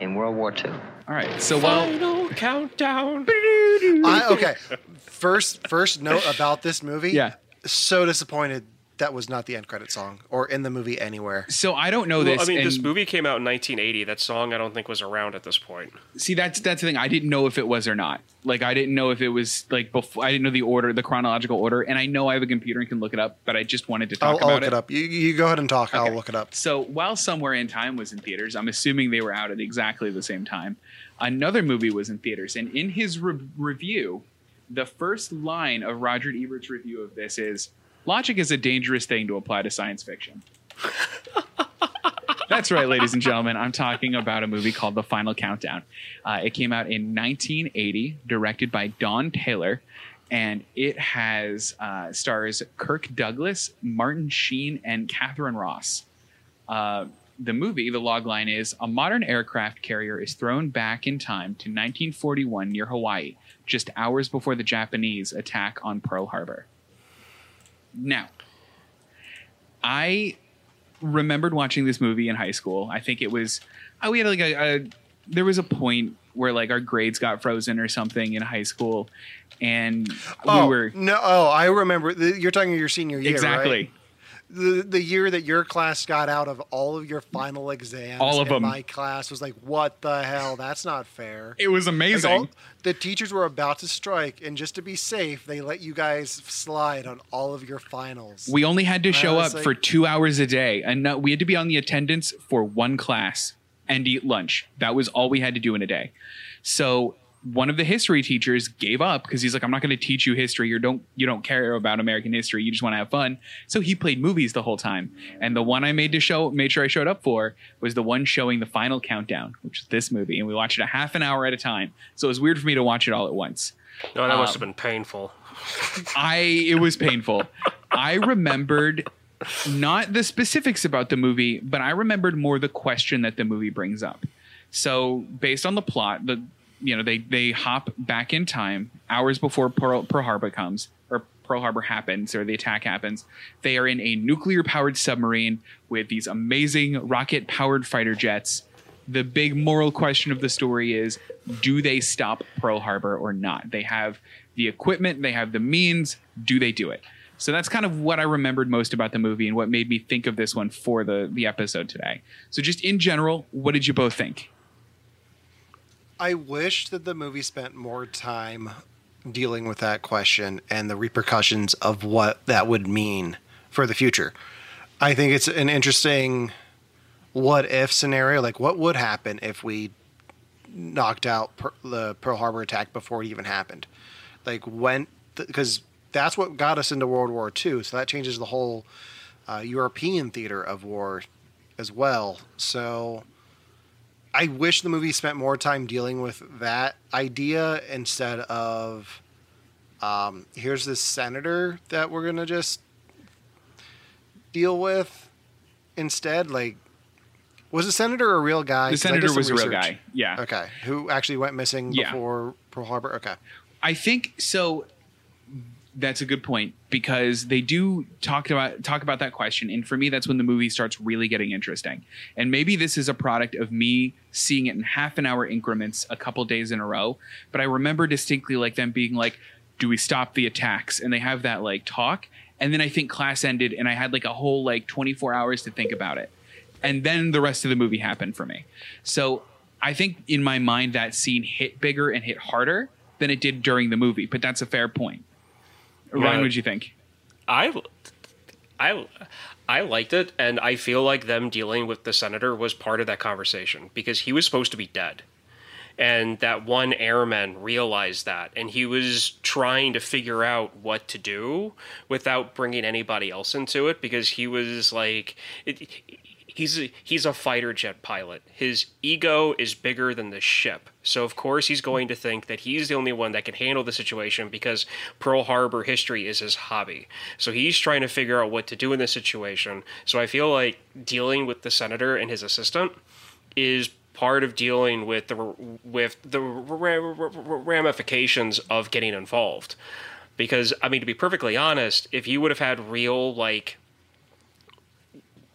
S9: in World War II.
S3: All right. So while
S2: Final countdown.
S1: I, okay, first first note about this movie.
S3: Yeah.
S1: so disappointed that was not the end credit song or in the movie anywhere.
S3: so I don't know
S2: Well,
S3: this.
S2: I mean, this movie came out in 1980. That song I don't think was around at this point.
S3: See, that's that's the thing. I didn't know if it was or not. Like, I didn't know if it was like before. I didn't know the order, the chronological order. And I know I have a computer and can look it up, but I just wanted to talk
S1: I'll,
S3: about
S1: I'll look it. up. You, you go ahead and talk. I'll look it up.
S3: So while Somewhere in Time was in theaters, I'm assuming they were out at exactly the same time. Another movie was in theaters, and in his re- review, the first line of Roger Ebert's review of this is, "Logic is a dangerous thing to apply to science fiction." That's right, ladies and gentlemen. I'm talking about a movie called The Final Countdown. Uh, it came out in 1980, directed by Don Taylor, and it has uh, stars Kirk Douglas, Martin Sheen, and Katharine Ross. Uh, the movie, the logline is a modern aircraft carrier is thrown back in time to 1941 near Hawaii, just hours before the Japanese attack on Pearl Harbor. Now, I remembered watching this movie in high school. I think it was oh, we had like a, a there was a point where like our grades got frozen or something in high school, and
S1: Oh
S3: we were
S1: no! Oh, I remember. You're talking your senior year,
S3: exactly.
S1: right? The the year that your class got out of all of your final exams.
S3: All of them.
S1: My class was like, "What the hell? That's not fair."
S3: It was
S1: Like,
S3: amazing.
S1: all- the teachers were about to strike, and just to be safe, they let you guys slide on all of your finals.
S3: We only had to
S1: And
S3: show up
S1: like-
S3: for two hours a day, and no, we had to be on the attendance for one class and eat lunch. That was all we had to do in a day. So one of the history teachers gave up because he's like, "I'm not going to teach you history. You don't you don't care about American history. You just want to have fun." So he played movies the whole time. And the one I made to show, made sure I showed up for, was the one showing the final countdown, which is this movie, and we watched it a half an hour at a time. So it was weird for me to watch it all at once.
S2: No, that must
S3: Um,
S2: have been painful.
S3: I it was painful. I remembered not the specifics about the movie, but I remembered more the question that the movie brings up. So, based on the plot, the you know they they hop back in time hours before Pearl, Pearl Harbor comes or Pearl Harbor happens or the attack happens. They are in a nuclear powered submarine with these amazing rocket powered fighter jets. The big moral question of the story is do they stop Pearl Harbor or not? They have the equipment, they have the means. Do they do it? So that's kind of what I remembered most about the movie and what made me think of this one for the, the episode today. So, just in general, what did you both think?
S1: I wish that the movie spent more time dealing with that question and the repercussions of what that would mean for the future. I think it's an interesting what if scenario. Like, what would happen if we knocked out per- the Pearl Harbor attack before it even happened? Like, when, because that's what got us into World War II. So that changes the whole uh, European theater of war as well. So. I wish the movie spent more time dealing with that idea instead of um, here's this senator that we're gonna just deal with instead. Like, was the senator a real guy?
S3: The senator was a real guy. Yeah.
S1: Okay, who actually went missing
S3: Yeah.
S1: before Pearl Harbor? Okay,
S3: I think so. That's a good point because they do talk about talk about that question, and for me, that's when the movie starts really getting interesting. And maybe this is a product of me seeing it in half an hour increments, a couple days in a row. But I remember distinctly like them being like, "Do we stop the attacks?" And they have that like talk, and then I think class ended, and I had like a whole like twenty four hours to think about it, and then the rest of the movie happened for me. So I think in my mind that scene hit bigger and hit harder than it did during the movie. But that's a fair point. Ryan,
S2: Yeah.
S3: what did you think?
S2: I, I, I liked it, and I feel like them dealing with the senator was part of that conversation because he was supposed to be dead, and that one airman realized that, and he was trying to figure out what to do without bringing anybody else into it because he was like, it, he's a, he's a fighter jet pilot. His ego is bigger than the ship. So of course he's going to think that he's the only one that can handle the situation because Pearl Harbor history is his hobby. So he's trying to figure out what to do in this situation. So I feel like dealing with the senator and his assistant is part of dealing with the with the ramifications of getting involved. Because I mean to be perfectly honest, if you would have had real like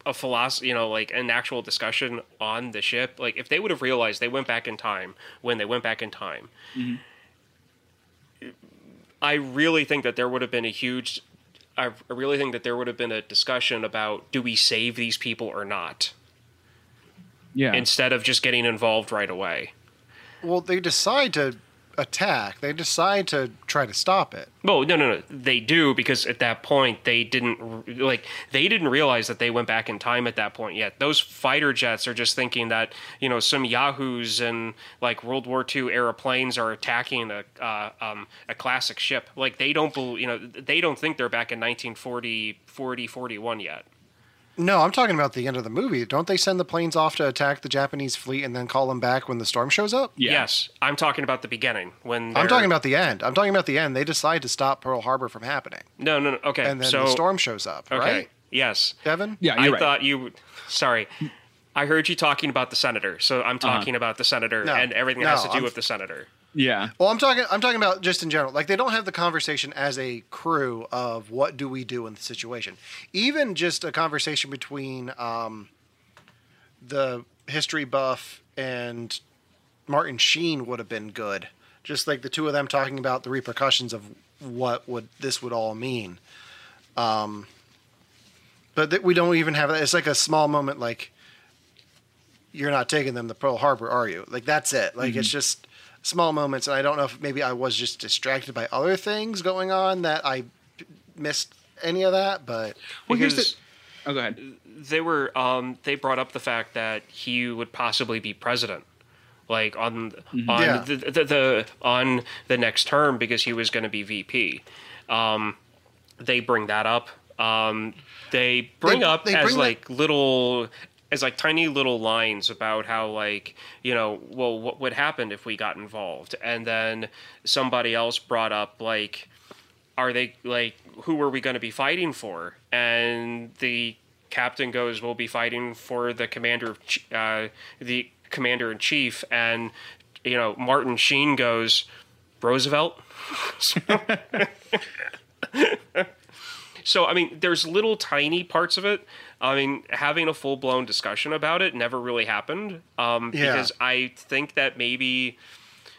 S2: a philosophy, you know, like an actual discussion on the ship. Like if they would have realized they went back in time when they went back in time, mm-hmm. I really think that there would have been a huge. I I really think that there would have been a discussion about do we save these people or not,
S3: Yeah.
S2: instead of just getting involved right away.
S1: well, they decide to attack. They decide to try to stop it.
S2: Well, no, no, no. They do because at that point they didn't like they didn't realize that they went back in time at that point yet. Those fighter jets are just thinking that you know some yahoos and like World War II era planes are attacking a uh, um, a classic ship. Like they don't believe you know they don't think they're back in 1940, 40, 41 yet.
S1: No, I'm talking about the end of the movie. Don't they send the planes off to attack the Japanese fleet and then call them back when the storm shows up?
S2: Yes, I'm talking about the beginning when
S1: I'm talking about the end. I'm talking about the end. They decide to stop Pearl Harbor from happening,
S2: no, no, no. Okay,
S1: and then
S2: so
S1: the storm shows up.
S2: Okay.
S1: Right,
S2: Yes.
S1: Devin?
S3: Yeah,
S2: I
S3: you're right.
S2: thought you. Sorry. I heard you talking about the senator, so I'm uh-huh. talking about the senator
S1: No,
S2: and everything that
S1: no,
S2: has to do
S1: I'm-
S2: with the senator.
S3: Yeah.
S1: Well, I'm talking. I'm talking about just in general. Like they don't have the conversation as a crew of what do we do in the situation. Even just a conversation between um, the history buff and Martin Sheen would have been good. Just like the two of them talking about the repercussions of what would this would all mean. Um, but th- we don't even have that. It's like a small moment, like you're not taking them to Pearl Harbor, are you? Like that's it. Like it's just small moments, and I don't know if maybe I was just distracted by other things going on that I missed any of that. But
S3: Well, here's the. Oh, go ahead.
S2: they were um, they brought up the fact that he would possibly be president like on on
S1: Yeah.
S2: the, the, the on the next term because he was going to be VP um, they bring that up um, they bring
S1: They-
S2: up
S1: they
S2: as
S1: bring that-
S2: like little as like tiny little lines about how like you know well what would happen if we got involved? And then somebody else brought up like are they like who are we going to be fighting for? And the captain goes we'll be fighting for the commander uh, the commander in chief. And you know martin sheen goes roosevelt? So i mean there's little tiny parts of it i mean having a full-blown discussion about it never really happened um,
S1: Yeah.
S2: because i think that maybe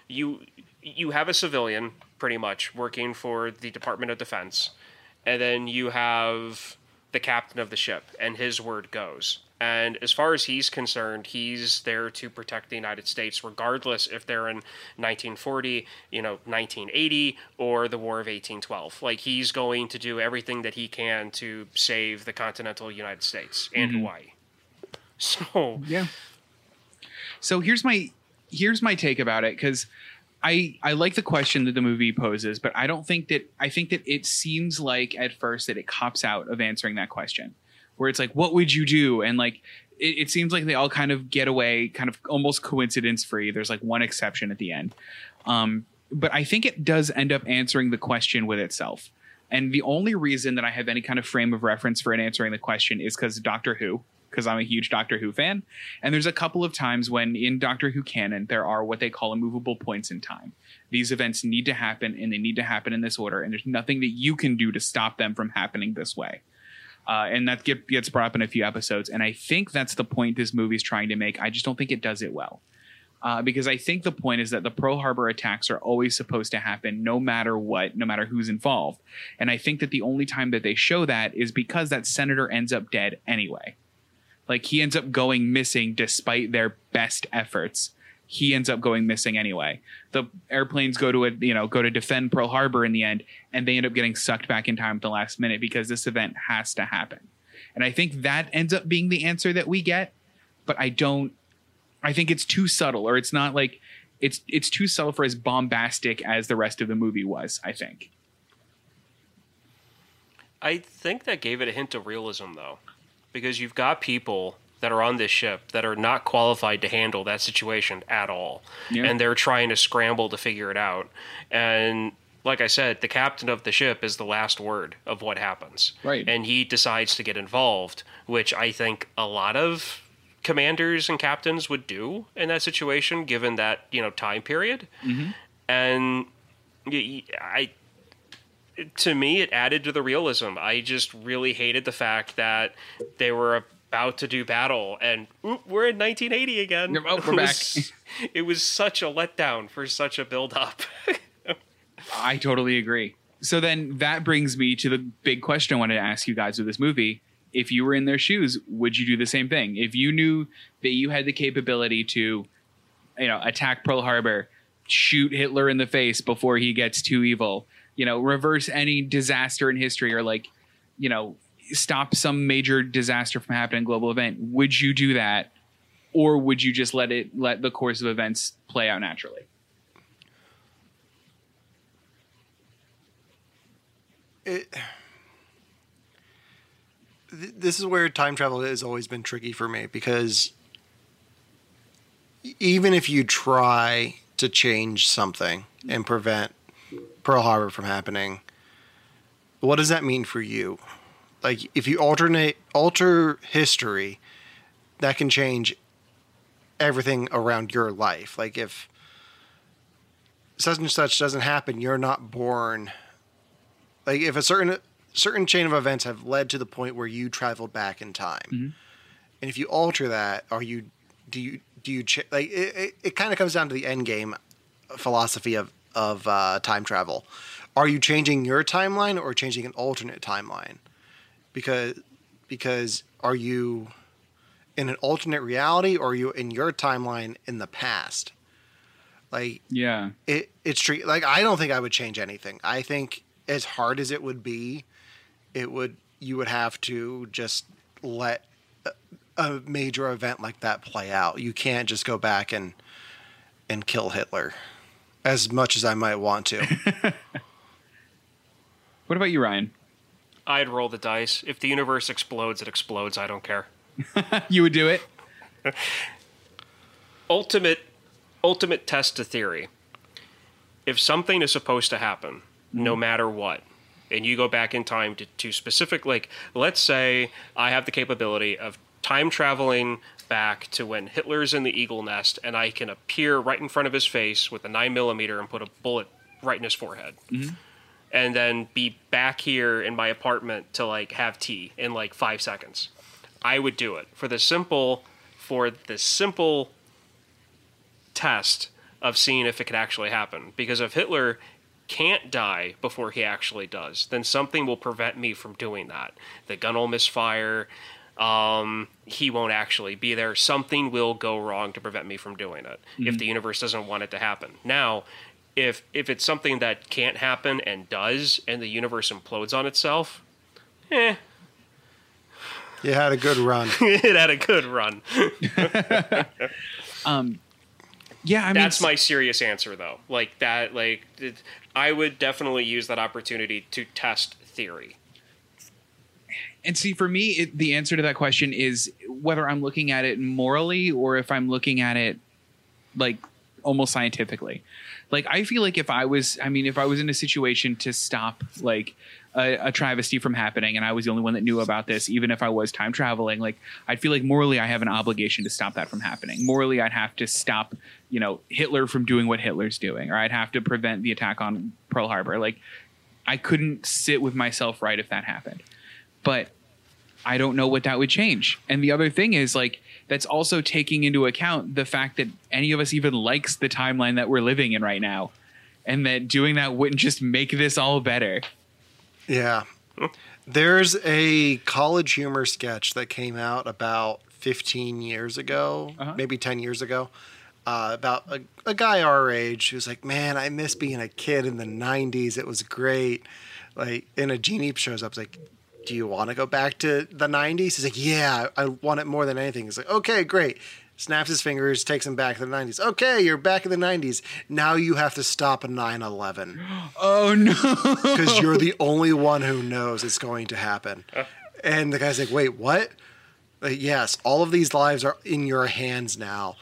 S2: you you have a civilian pretty much working for the Department of Defense, and then you have the captain of the ship, and his word goes. And as far as he's concerned, he's there to protect the United States, regardless if they're in 1940, you know, 1980, or the War of 1812. Like he's going to do everything that he can to save the continental United States and mm-hmm. Hawaii. So
S3: Yeah. So here's my here's my take about it because I I like the question that the movie poses, but I don't think that I think that it seems like at first that it cops out of answering that question, where it's like, what would you do? And like it, it seems like they all kind of get away, kind of almost coincidence free. There's like one exception at the end. Um, but I think it does end up answering the question with itself. And the only reason that I have any kind of frame of reference for it answering the question is because Doctor Who, because I'm a huge Doctor Who fan. And there's a couple of times when in Doctor Who canon, there are what they call immovable points in time. These events need to happen and they need to happen in this order. And there's nothing that you can do to stop them from happening this way. Uh, and that get, gets brought up in a few episodes. And I think that's the point this movie's trying to make. I just don't think it does it well. Uh, because I think the point is that the Pearl Harbor attacks are always supposed to happen no matter what, no matter who's involved. And I think that the only time that they show that is because that senator ends up dead anyway. Like he ends up going missing despite their best efforts. He ends up going missing anyway. The airplanes go to a, you know go to defend Pearl Harbor in the end, and they end up getting sucked back in time at the last minute because this event has to happen. And I think that ends up being the answer that we get. But I don't. I think it's too subtle, or it's not like it's it's too subtle for as bombastic as the rest of the movie was. I think.
S2: I think that gave it a hint of realism, though, because you've got people that are on this ship that are not qualified to handle that situation at all,
S3: Yeah.
S2: and they're trying to scramble to figure it out. And like I said, the captain of the ship is the last word of what happens,
S3: Right.
S2: And he decides to get involved, which I think a lot of commanders and captains would do in that situation, given that you know time period. Mm-hmm. And y- y- I to me, it added to the realism. I just really hated the fact that they were about to do battle, and oop, we're in 1980 again.
S3: Oh, we're
S2: it was, it was such a letdown for such a build up.
S3: I totally agree. So then that brings me to the big question I wanted to ask you guys with this movie. If you were in their shoes, would you do the same thing? If you knew that you had the capability to, you know, attack Pearl Harbor, shoot Hitler in the face before he gets too evil, you know, reverse any disaster in history or like, you know, stop some major disaster from happening, global event, would you do that? Or would you just let it let the course of events play out naturally?
S1: it, th- this is where time travel has always been tricky for me because even if you try to change something and prevent Pearl Harbor from happening, what does that mean for you? Like if you alternate alter history, that can change everything around your life. Like if such and such doesn't happen, you're not born. Like if a certain certain chain of events have led to the point where you traveled back in time and if you alter that are you do you do you ch- like it, it, it kind of comes down to the end game philosophy of of uh, time travel. Are you changing your timeline or changing an alternate timeline because because are you in an alternate reality or are you in your timeline in the past? Like
S3: Yeah.
S1: it it's true. Like I don't think I would change anything. I think as hard as it would be, it would you would have to just let a, a major event like that play out. You can't just go back and and kill Hitler as much as I might want to.
S3: What about you, Ryan?
S2: I'd roll the dice. If the universe explodes, it explodes. I don't care.
S3: You would do it?
S2: ultimate ultimate test to theory. If something is supposed to happen, mm-hmm. no matter what, and you go back in time to, to specific like let's say I have the capability of time traveling back to when Hitler's in the eagle nest and I can appear right in front of his face with a nine millimeter and put a bullet right in his forehead. Mm-hmm. And then be back here in my apartment to like have tea in like five seconds. I would do it for the simple for the simple test of seeing if it could actually happen. Because if Hitler can't die before he actually does, then something will prevent me from doing that. The gun will misfire. Um, he won't actually be there. Something will go wrong to prevent me from doing it if the universe doesn't want it to happen. Now, if if it's something that can't happen and does, and the universe implodes on itself, eh,
S1: you had a good run.
S2: it had a good run.
S3: um, Yeah, I mean,
S2: That's my serious answer, though. Like that, like it- I would definitely use that opportunity to test theory.
S3: and see for me it, the answer to that question is whether i'm looking at it morally or if i'm looking at it like almost scientifically like i feel like if i was i mean if i was in a situation to stop like a, a travesty from happening and i was the only one that knew about this even if i was time traveling like i'd feel like morally i have an obligation to stop that from happening. Morally i'd have to stop you know hitler from doing what hitler's doing or i'd have to prevent the attack on pearl harbor. Like i couldn't sit with myself right if that happened. But I don't know what that would change. And the other thing is like that's also taking into account the fact that any of us even likes the timeline that we're living in right now. And that doing that wouldn't just make this all better.
S1: Yeah. There's a college humor sketch that came out about 15 years ago,
S3: Uh-huh.
S1: maybe 10 years ago, uh, about a, a guy our age who's like, Man, I miss being a kid in the 90s. It was great. Like, and a genie shows up, it's like, Do you want to go back to the 90s? He's like, Yeah, I want it more than anything. He's like, Okay, great. Snaps his fingers, takes him back to the 90s. Okay, you're back in the 90s. Now you have to stop a 9 11
S3: Oh no.
S1: because you're the only one who knows it's going to happen. And the guy's like, wait, what? Like, yes, all of these lives are in your hands now.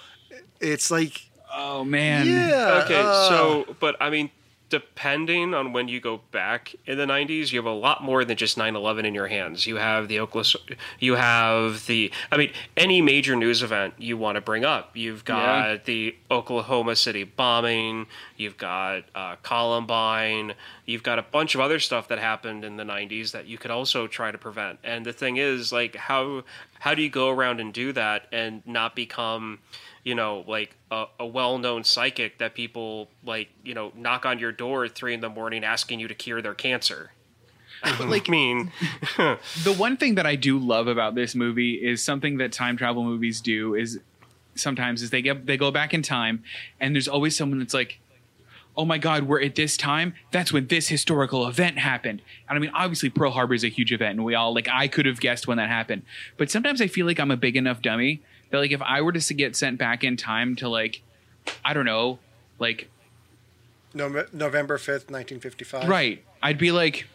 S1: It's like,
S3: Oh man.
S1: yeah.
S2: Okay,
S1: uh,
S2: so but I mean, depending on when you go back in the '90s, you have a lot more than just 9/11 in your hands. You have the Oklahoma, you have the. I mean, any major news event you want to bring up. You've got
S3: Yeah.
S2: the Oklahoma City bombing. You've got uh, Columbine. You've got a bunch of other stuff that happened in the '90s that you could also try to prevent. And the thing is, like, how how do you go around and do that and not become you know, like a, a well-known psychic that people like, you know, knock on your door at three in the morning asking you to cure their cancer. like, mean,
S3: The one thing that I do love about this movie is something that time travel movies do is sometimes is they get they go back in time and there's always someone that's like oh my god we're at this time? That's when this historical event happened. And i mean obviously pearl harbor is a huge event and we all like i could have guessed when that happened. But sometimes i feel like i'm a big enough dummy that like if i were to get sent back in time to like i don't know like
S1: Nove- November 5th, 1955.
S3: Right. I'd be like,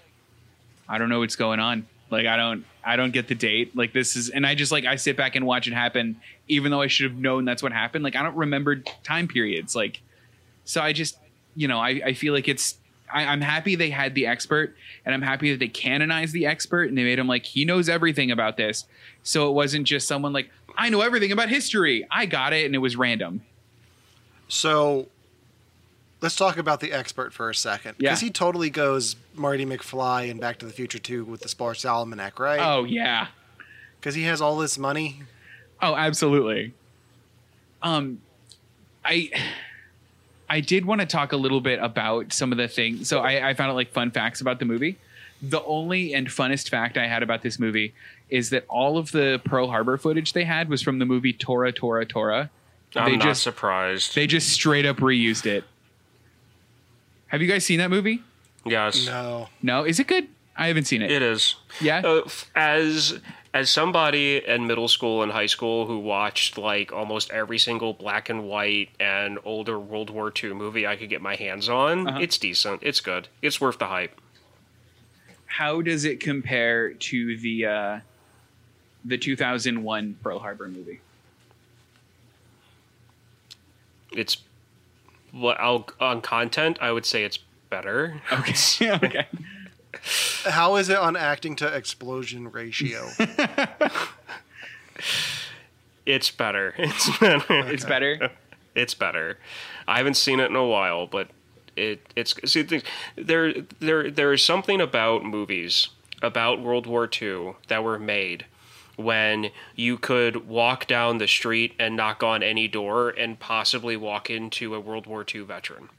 S3: I don't know what's going on. Like I don't I don't get the date. Like this is and I just like I sit back and watch it happen, even though I should have known that's what happened. Like I don't remember time periods. Like so I just you know, I, I feel like it's I, I'm happy they had the expert and I'm happy that they canonized the expert and they made him like he knows everything about this. So it wasn't just someone like, I know everything about history. I got it and it was random.
S1: So let's talk about the expert for a second.
S3: Yeah.
S1: Because he totally goes Marty McFly in Back to the Future 2 with the Sports Almanac, right?
S3: Oh yeah.
S1: Because he has all this money.
S3: Oh, absolutely. Um, I I did want to talk a little bit about some of the things. So I, I found out like fun facts about the movie. The only and funnest fact I had about this movie is that all of the Pearl Harbor footage they had was from the movie Tora Tora Tora.
S2: I'm
S3: they
S2: not
S3: just
S2: surprised.
S3: they just straight up reused it. Have you guys seen that movie?
S2: yes,
S1: No.
S3: No, is it good? I haven't seen it.
S2: it is.
S3: Yeah.
S2: Uh, as as somebody in middle school and high school who watched like almost every single black and white and older World War II movie I could get my hands on,
S3: Uh-huh.
S2: it's decent. It's good. It's worth the hype.
S3: How does it compare to the uh, the 2001 Pearl Harbor movie?
S2: It's well, I'll, on content, I would say it's better.
S3: Okay. okay.
S1: How is it on acting to explosion ratio?
S2: It's better. It's better.
S3: It's better.
S2: it's better. I haven't seen it in a while, but it it's see there there there is something about movies about World War II that were made when you could walk down the street and knock on any door and possibly walk into a World War II veteran.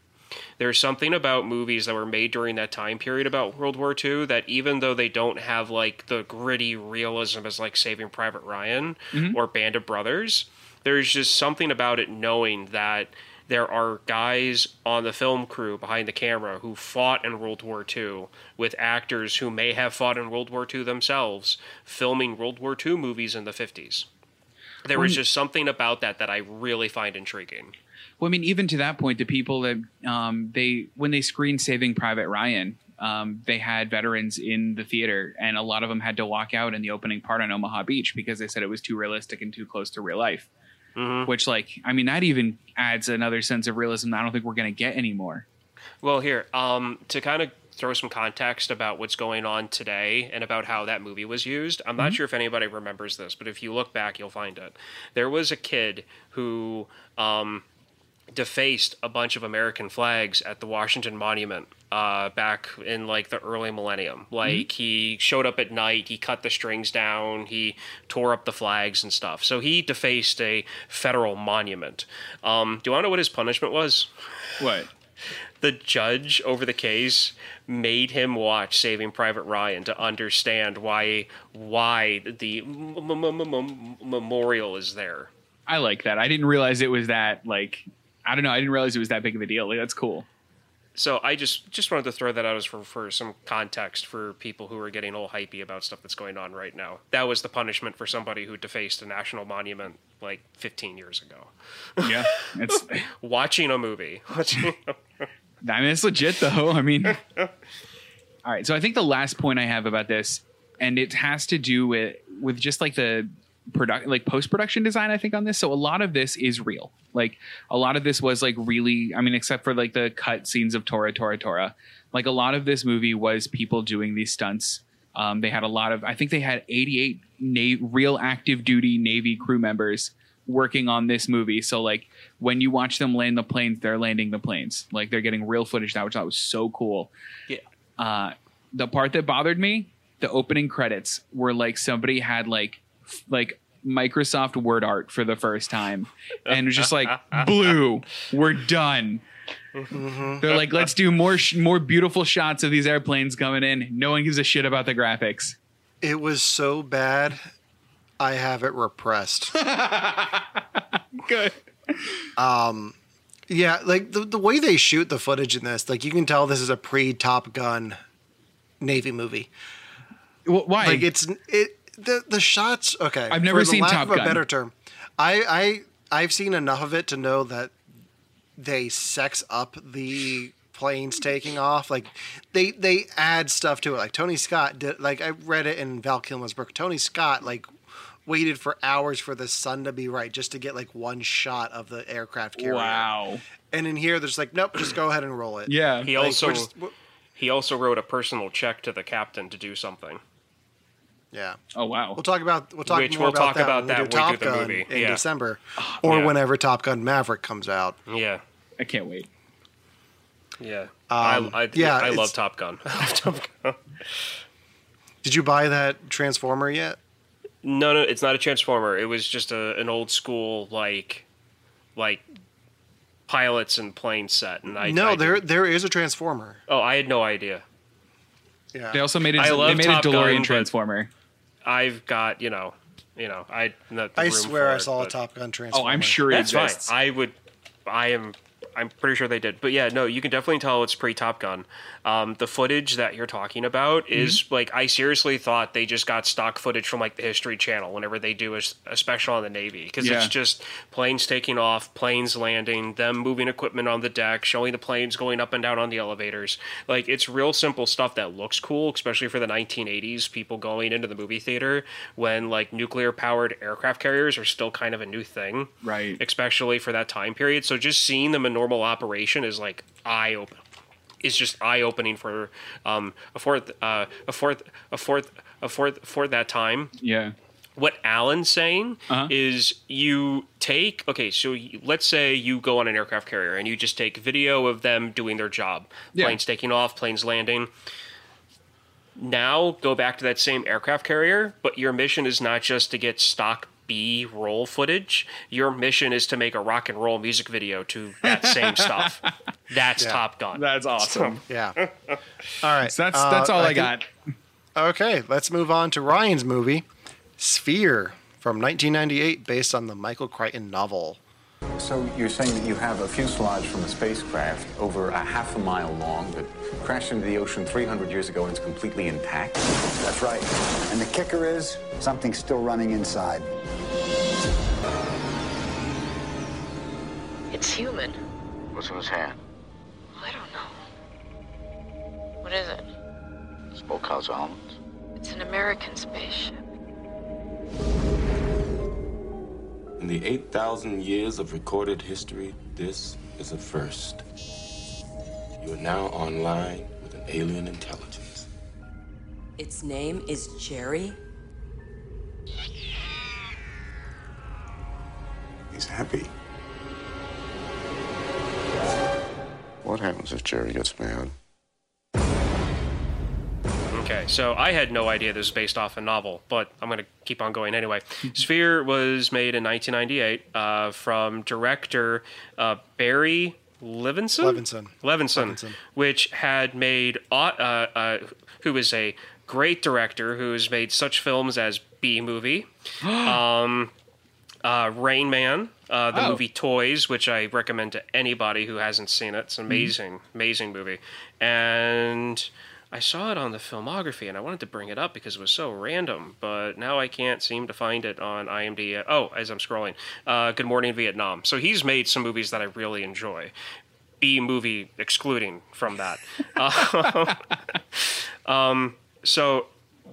S2: There's something about movies that were made during that time period about World War II that even though they don't have like the gritty realism as like Saving Private Ryan mm-hmm. or Band of Brothers, there's just something about it knowing that there are guys on the film crew behind the camera who fought in World War II with actors who may have fought in World War II themselves filming World War II movies in the 50s. There was just something about that that I really find intriguing.
S3: Well, I mean, even to that point, the people that um, they when they screened Saving Private Ryan, um, they had veterans in the theater, and a lot of them had to walk out in the opening part on Omaha Beach because they said it was too realistic and too close to real life. Which, like, I mean, that even adds another sense of realism that I don't think we're going to get anymore.
S2: Well, here, um, to kind of throw some context about what's going on today and about how that movie was used. I'm not sure if anybody remembers this, but if you look back, you'll find it. There was a kid who um, defaced a bunch of American flags at the Washington Monument uh, back in like the early millennium. Like he showed up at night, he cut the strings down, he tore up the flags and stuff. So he defaced a federal monument. Um, do you want to know what his punishment was?
S3: What?
S2: the judge over the case made him watch Saving Private Ryan to understand why why the m- m- m- m- memorial is there.
S3: I like that. I didn't realize it was that like I don't know. I didn't realize it was that big of a deal. Like that's cool.
S2: So I just just wanted to throw that out as for, for some context for people who are getting all hypey about stuff that's going on right now. That was the punishment for somebody who defaced a national monument like 15 years ago.
S3: Yeah, it's.
S2: Watching a movie. Watching
S3: I mean, it's legit though. I mean, all right. So I think the last point I have about this, and it has to do with with just like the product, like post production design. I think on this. So a lot of this is real. Like a lot of this was like really. I mean, except for like the cut scenes of Tora Tora Tora. Like a lot of this movie was people doing these stunts. Um, they had a lot of. I think they had 88 na- real active duty Navy crew members working on this movie. So like when you watch them land the planes, they're landing the planes. Like they're getting real footage now, which I was so cool.
S2: Yeah.
S3: Uh, the part that bothered me, the opening credits were like somebody had like like Microsoft Word art for the first time, and it was just like blue. We're done. They're like, let's do more sh- more beautiful shots of these airplanes coming in. No one gives a shit about the graphics.
S1: it was so bad, I have it repressed.
S3: Good.
S1: Um, Yeah, like the the way they shoot the footage in this, like you can tell this is a pre Top Gun Navy movie.
S3: Why?
S1: Like it's it the the shots. Okay,
S3: I've never
S1: for the
S3: seen
S1: lack
S3: Top
S1: of a better term, I I I've seen enough of it to know that they sex up the planes taking off. Like they they add stuff to it. Like Tony Scott did. Like I read it in Val Kilmer's book. Tony Scott like waited for hours for the sun to be right just to get like one shot of the aircraft carrier.
S3: wow.
S1: And in here, there's like, nope, just go ahead and roll it.
S3: Yeah.
S2: He
S1: Like,
S2: also
S1: just-
S2: he also wrote a personal check to the captain to do something.
S1: Yeah.
S3: Oh wow.
S1: We'll talk about we'll talk
S2: Which
S1: more
S2: we'll
S1: about
S2: talk
S1: that
S2: about
S1: when
S2: that
S1: we do
S2: when we
S1: Top
S2: do
S1: Gun
S2: movie.
S1: in
S2: Yeah.
S1: December, or
S2: Yeah.
S1: whenever Top Gun Maverick comes out.
S2: Yeah.
S3: I can't wait.
S2: Yeah.
S1: Um,
S2: I, I,
S1: yeah,
S2: I love Top Gun. Top Gun.
S1: Did you buy that Transformer yet?
S2: No, no, it's not a transformer. It was just a an old school like like pilots and plane set. And I
S1: no,
S2: I
S1: there there is a Transformer.
S2: Oh, I had no idea.
S1: Yeah.
S3: They also made a,
S2: I
S3: they
S2: love
S3: made
S2: Top
S3: a DeLorean
S2: Gun, but-
S3: transformer.
S2: I've got you know, you know, I. not
S1: I swear
S2: for
S1: I
S2: it,
S1: saw a Top Gun transformer.
S3: Oh, I'm sure it's
S2: fine. I would. I am. I'm pretty sure they did. But yeah, no, you can definitely tell it's pre Top Gun. Um, the footage that you're talking about is like I seriously thought they just got stock footage from like the History Channel whenever they do a special on the Navy because
S3: Yeah.
S2: it's just planes taking off, planes landing, them moving equipment on the deck, showing the planes going up and down on the elevators. Like it's real simple stuff that looks cool, especially for the 1980s people going into the movie theater when like nuclear powered aircraft carriers are still kind of a new thing
S3: Right.
S2: especially for that time period. So just seeing them in normal operation is like eye open. Is just eye opening for um a fourth uh a fourth a fourth a fourth for that time.
S3: Yeah.
S2: What Allen's saying
S3: Uh-huh.
S2: is you take okay, so you, let's say you go on an aircraft carrier and you just take video of them doing their job,
S3: Yeah.
S2: planes taking off, planes landing. Now go back to that same aircraft carrier, but your mission is not just to get stock B roll footage. Your mission is to make a rock and roll music video to that same stuff. That's
S1: Yeah.
S2: Top Gun.
S3: That's awesome.
S1: Yeah. All right.
S3: So that's
S1: uh,
S3: that's all I,
S1: think-
S3: got.
S1: Okay, let's move on to Ryan's movie, Sphere, from 1998, based on the Michael Crichton novel.
S10: So you're saying that you have a fuselage from a spacecraft over a half a mile long that crashed into the ocean 300 years ago and is completely intact?
S11: That's right. And the kicker is something's still running inside.
S12: It's human.
S7: What's in his hand?
S12: I don't know. What is it?
S7: Smokehouse almonds.
S12: It's an American spaceship.
S13: In the 8,000 years of recorded history, this is a first. You are now online with an alien intelligence.
S14: Its name is Jerry.
S10: He's happy.
S4: What happens if Jerry gets mad?
S2: Okay, so I had no idea this was based off a novel, but I'm going to keep on going anyway. Sphere was made in 1998 uh, from director uh, Barry Levinson?
S1: Levinson.
S2: Levinson,
S1: Levinson.
S2: which had made, uh, uh, who is a great director who has made such films as Bee Movie, um, uh, Rain Man, uh, the
S3: Oh.
S2: movie Toys, which I recommend to anybody who hasn't seen it. It's an amazing, amazing movie. And I saw it on the filmography, and I wanted to bring it up because it was so random, but now I can't seem to find it on IMDb. Oh, as I'm scrolling, uh, Good Morning Vietnam. So he's made some movies that I really enjoy. Bee Movie excluding from that. um, so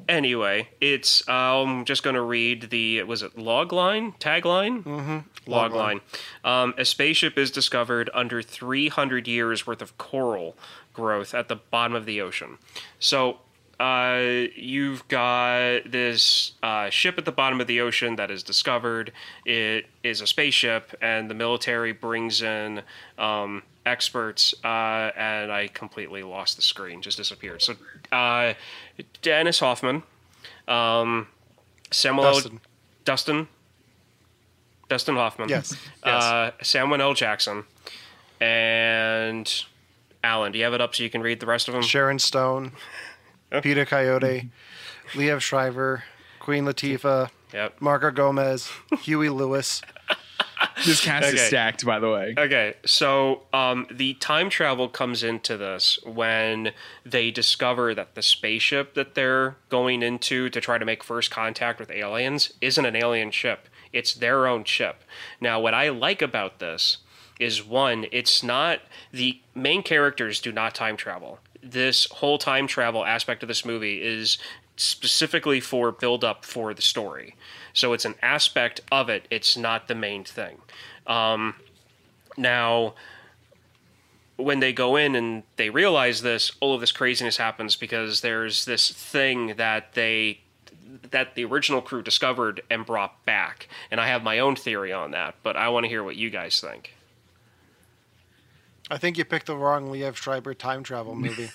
S2: anyway, it's I'm just going to read the was it log line tagline mm-hmm. log line. Um, a spaceship is discovered under 300 years worth of coral growth at the bottom of the ocean. So. Uh, you've got this uh, ship at the bottom of the ocean that is discovered. It is a spaceship, and the military brings in um, experts. Uh, and I completely lost the screen; just disappeared. So, uh, Dennis Hoffman, um, Samuel
S1: Dustin.
S2: L. Dustin, Dustin Hoffman,
S1: Yes.
S2: uh, Samuel L. Jackson, and Allen. Do you have it up so you can read the rest of them?
S1: Sharon Stone, Peter Coyote, Liev Schreiber, Queen Latifah,
S2: Yep.
S1: Marga Gomez, Huey Lewis.
S3: This cast is stacked, by the way.
S2: Okay, so um, the time travel comes into this when they discover that the spaceship that they're going into to try to make first contact with aliens isn't an alien ship. It's their own ship. Now, what I like about this is one, it's not the main characters do not time travel. This whole time travel aspect of this movie is specifically for build up for the story. So it's an aspect of it, it's not the main thing. Um, now, when they go in and they realize this, all of this craziness happens because there's this thing that they that the original crew discovered and brought back. And I have my own theory on that, but I want to hear what you guys think.
S1: I think you picked the wrong Liev Schreiber time travel movie.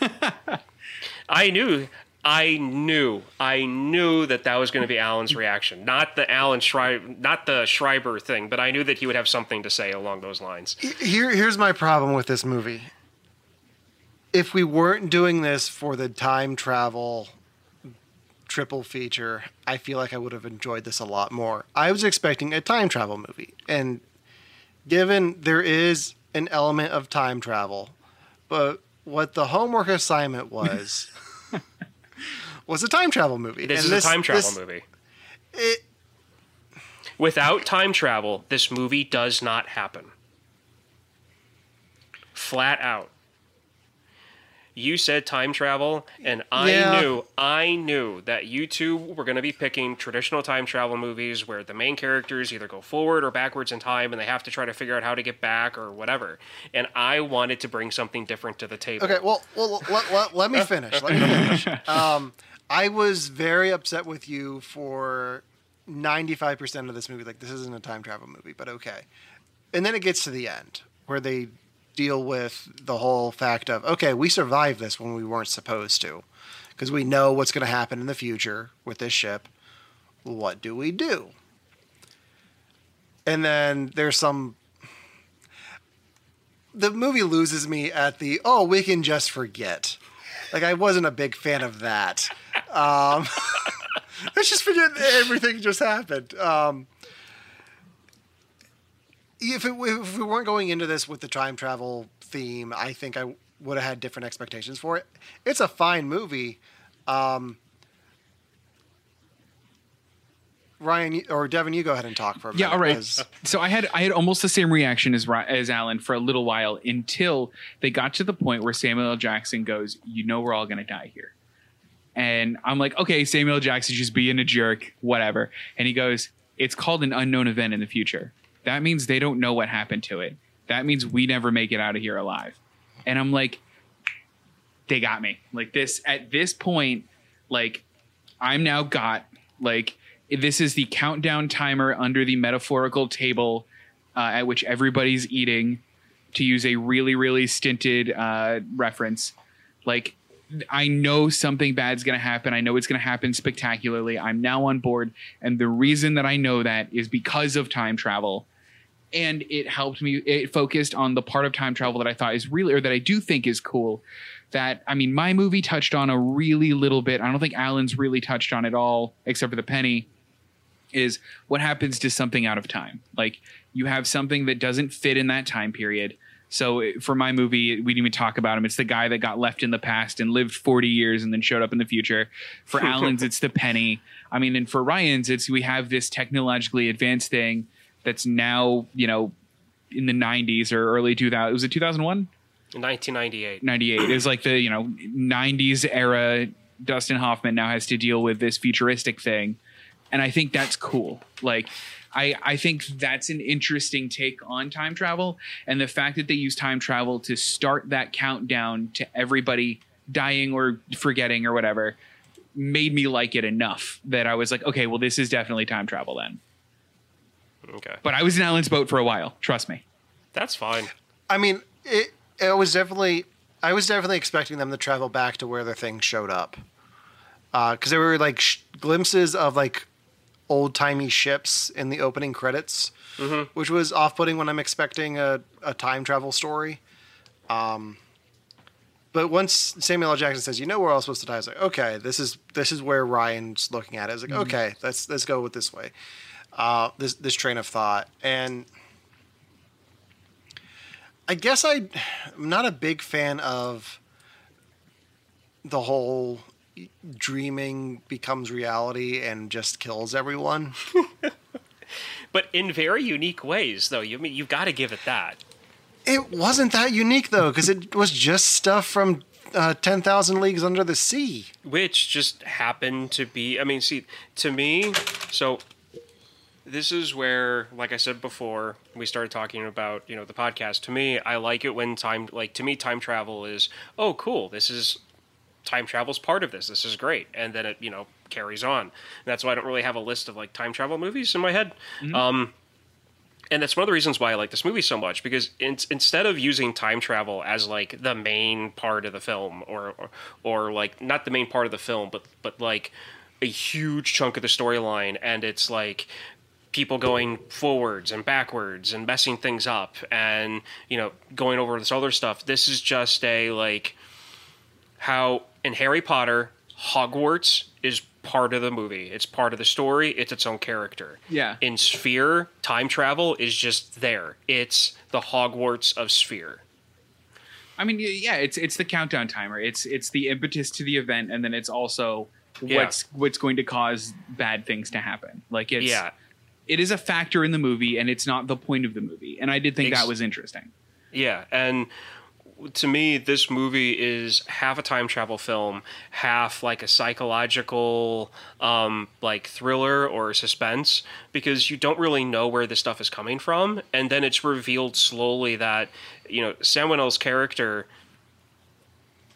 S2: I knew, I knew, I knew that that was going to be Allen's reaction. Not the Alan Schreiber, not the Schreiber thing, but I knew that he would have something to say along those lines.
S1: Here, here's my problem with this movie. if we weren't doing this for the time travel triple feature, I feel like I would have enjoyed this a lot more. I was expecting a time travel movie, and given there is an element of time travel, but what the homework assignment was was a time travel movie.
S2: This
S1: And
S2: is a time travel
S1: this-
S2: movie.
S1: It,
S2: Without time travel, this movie does not happen. Flat out. You said time travel, and I
S1: Yeah.
S2: knew, I knew that you two were going to be picking traditional time travel movies where the main characters either go forward or backwards in time and they have to try to figure out how to get back or whatever. And I wanted to bring something different to the table.
S1: Okay, well, well, let, let, let me finish. Let me finish. Um, I was very upset with you for 95% of this movie. Like, this isn't a time travel movie, but okay. And then it gets to the end where they deal with the whole fact of, okay, we survived this when we weren't supposed to because we know what's going to happen in the future with this ship. What do we do? And then there's some the movie loses me at the oh we can just forget like i wasn't a big fan of that um let's just forget everything just happened um if, it, if we weren't going into this with the time travel theme i think i would have had different expectations for it it's a fine movie um Ryan or Devin, you go ahead and talk for a minute.
S3: Yeah, all right.
S1: 'cause-
S3: So I had I had almost the same reaction as as Allen for a little while until they got to the point where Samuel L. Jackson goes, "You know, we're all gonna die here," and I'm like, "Okay, Samuel. Jackson just being a jerk, whatever." And he goes, "It's called an unknown event in the future. That means they don't know what happened to it. That means we never make it out of here alive." And I'm like, they got me. Like this at this point, like I'm now got like this is the countdown timer under the metaphorical table uh, at which everybody's eating to use a really really stinted uh, reference like i know something bad's going to happen i know it's going to happen spectacularly i'm now on board and the reason that i know that is because of time travel and it helped me it focused on the part of time travel that i thought is really or that i do think is cool that i mean my movie touched on a really little bit. I don't think Allen's really touched on it all except for the penny is what happens to something out of time. Like you have something that doesn't fit in that time period. So eh, for my movie we didn't even talk about him. It's the guy that got left in the past and lived 40 years and then showed up in the future. For Allen's it's the penny. I mean and for ryan's it's we have this technologically advanced thing that's now you know in the 90s or early 2000 was it 2001
S2: 1998.
S3: 98 is like the you know 90s era dustin hoffman now has to deal with this futuristic thing and i think that's cool like I, I think that's an interesting take on time travel and the fact that they use time travel to start that countdown to everybody dying or forgetting or whatever made me like it enough that I was like, okay, well, this is definitely time travel then.
S2: Okay.
S3: But I was in Allen's boat for a while. Trust me.
S2: That's fine.
S1: I mean, it, it was definitely. I was definitely expecting them to travel back to where the thing showed up, because there were like sh- glimpses of like old timey ships in the opening credits, which was off putting when I'm expecting a, a time travel story. Um, but once Samuel L. Jackson says, "You know, we're all supposed to die," I was like, "Okay, this is this is where Ryan's looking at it." I was like,
S15: Mhm.
S1: "Okay, let's let's go with this way." Uh, this this train of thought and. I guess I, I'm not a big fan of the whole dreaming becomes reality and just kills everyone.
S2: But in very unique ways, though. You I mean you've got to give it that.
S1: It wasn't that unique though, because it was just stuff from uh, Ten Thousand Leagues Under the Sea.
S2: which just happened to be i mean see to me so this is where like i said before we started talking about you know the podcast. To me i like it when time like to me time travel is oh cool this is time travel's part of this this is great and then it you know carries on. And that's why i don't really have a list of like time travel movies in my head. Um and that's one of the reasons why I like this movie so much because in, instead of using time travel as like the main part of the film, or, or or like not the main part of the film, but but like a huge chunk of the storyline, and it's like people going forwards and backwards and messing things up, and you know going over this other stuff. This is just a like how in Harry Potter, Hogwarts is part of the movie. It's part of the story. It's its own character.
S3: Yeah.
S2: In Sphere, time travel is just there. It's the Hogwarts of Sphere.
S3: I mean, yeah, it's it's the countdown timer. It's it's the impetus to the event, and then it's also
S2: Yeah.
S3: what's what's going to cause bad things to happen. Like it's
S2: Yeah.
S3: It is a factor in the movie, and it's not the point of the movie. And I did think
S2: Ex-
S3: that was interesting.
S2: Yeah, and to me, this movie is half a time travel film, half like a psychological, um, like thriller or suspense, because you don't really know where this stuff is coming from, and then it's revealed slowly that you know Samuel's character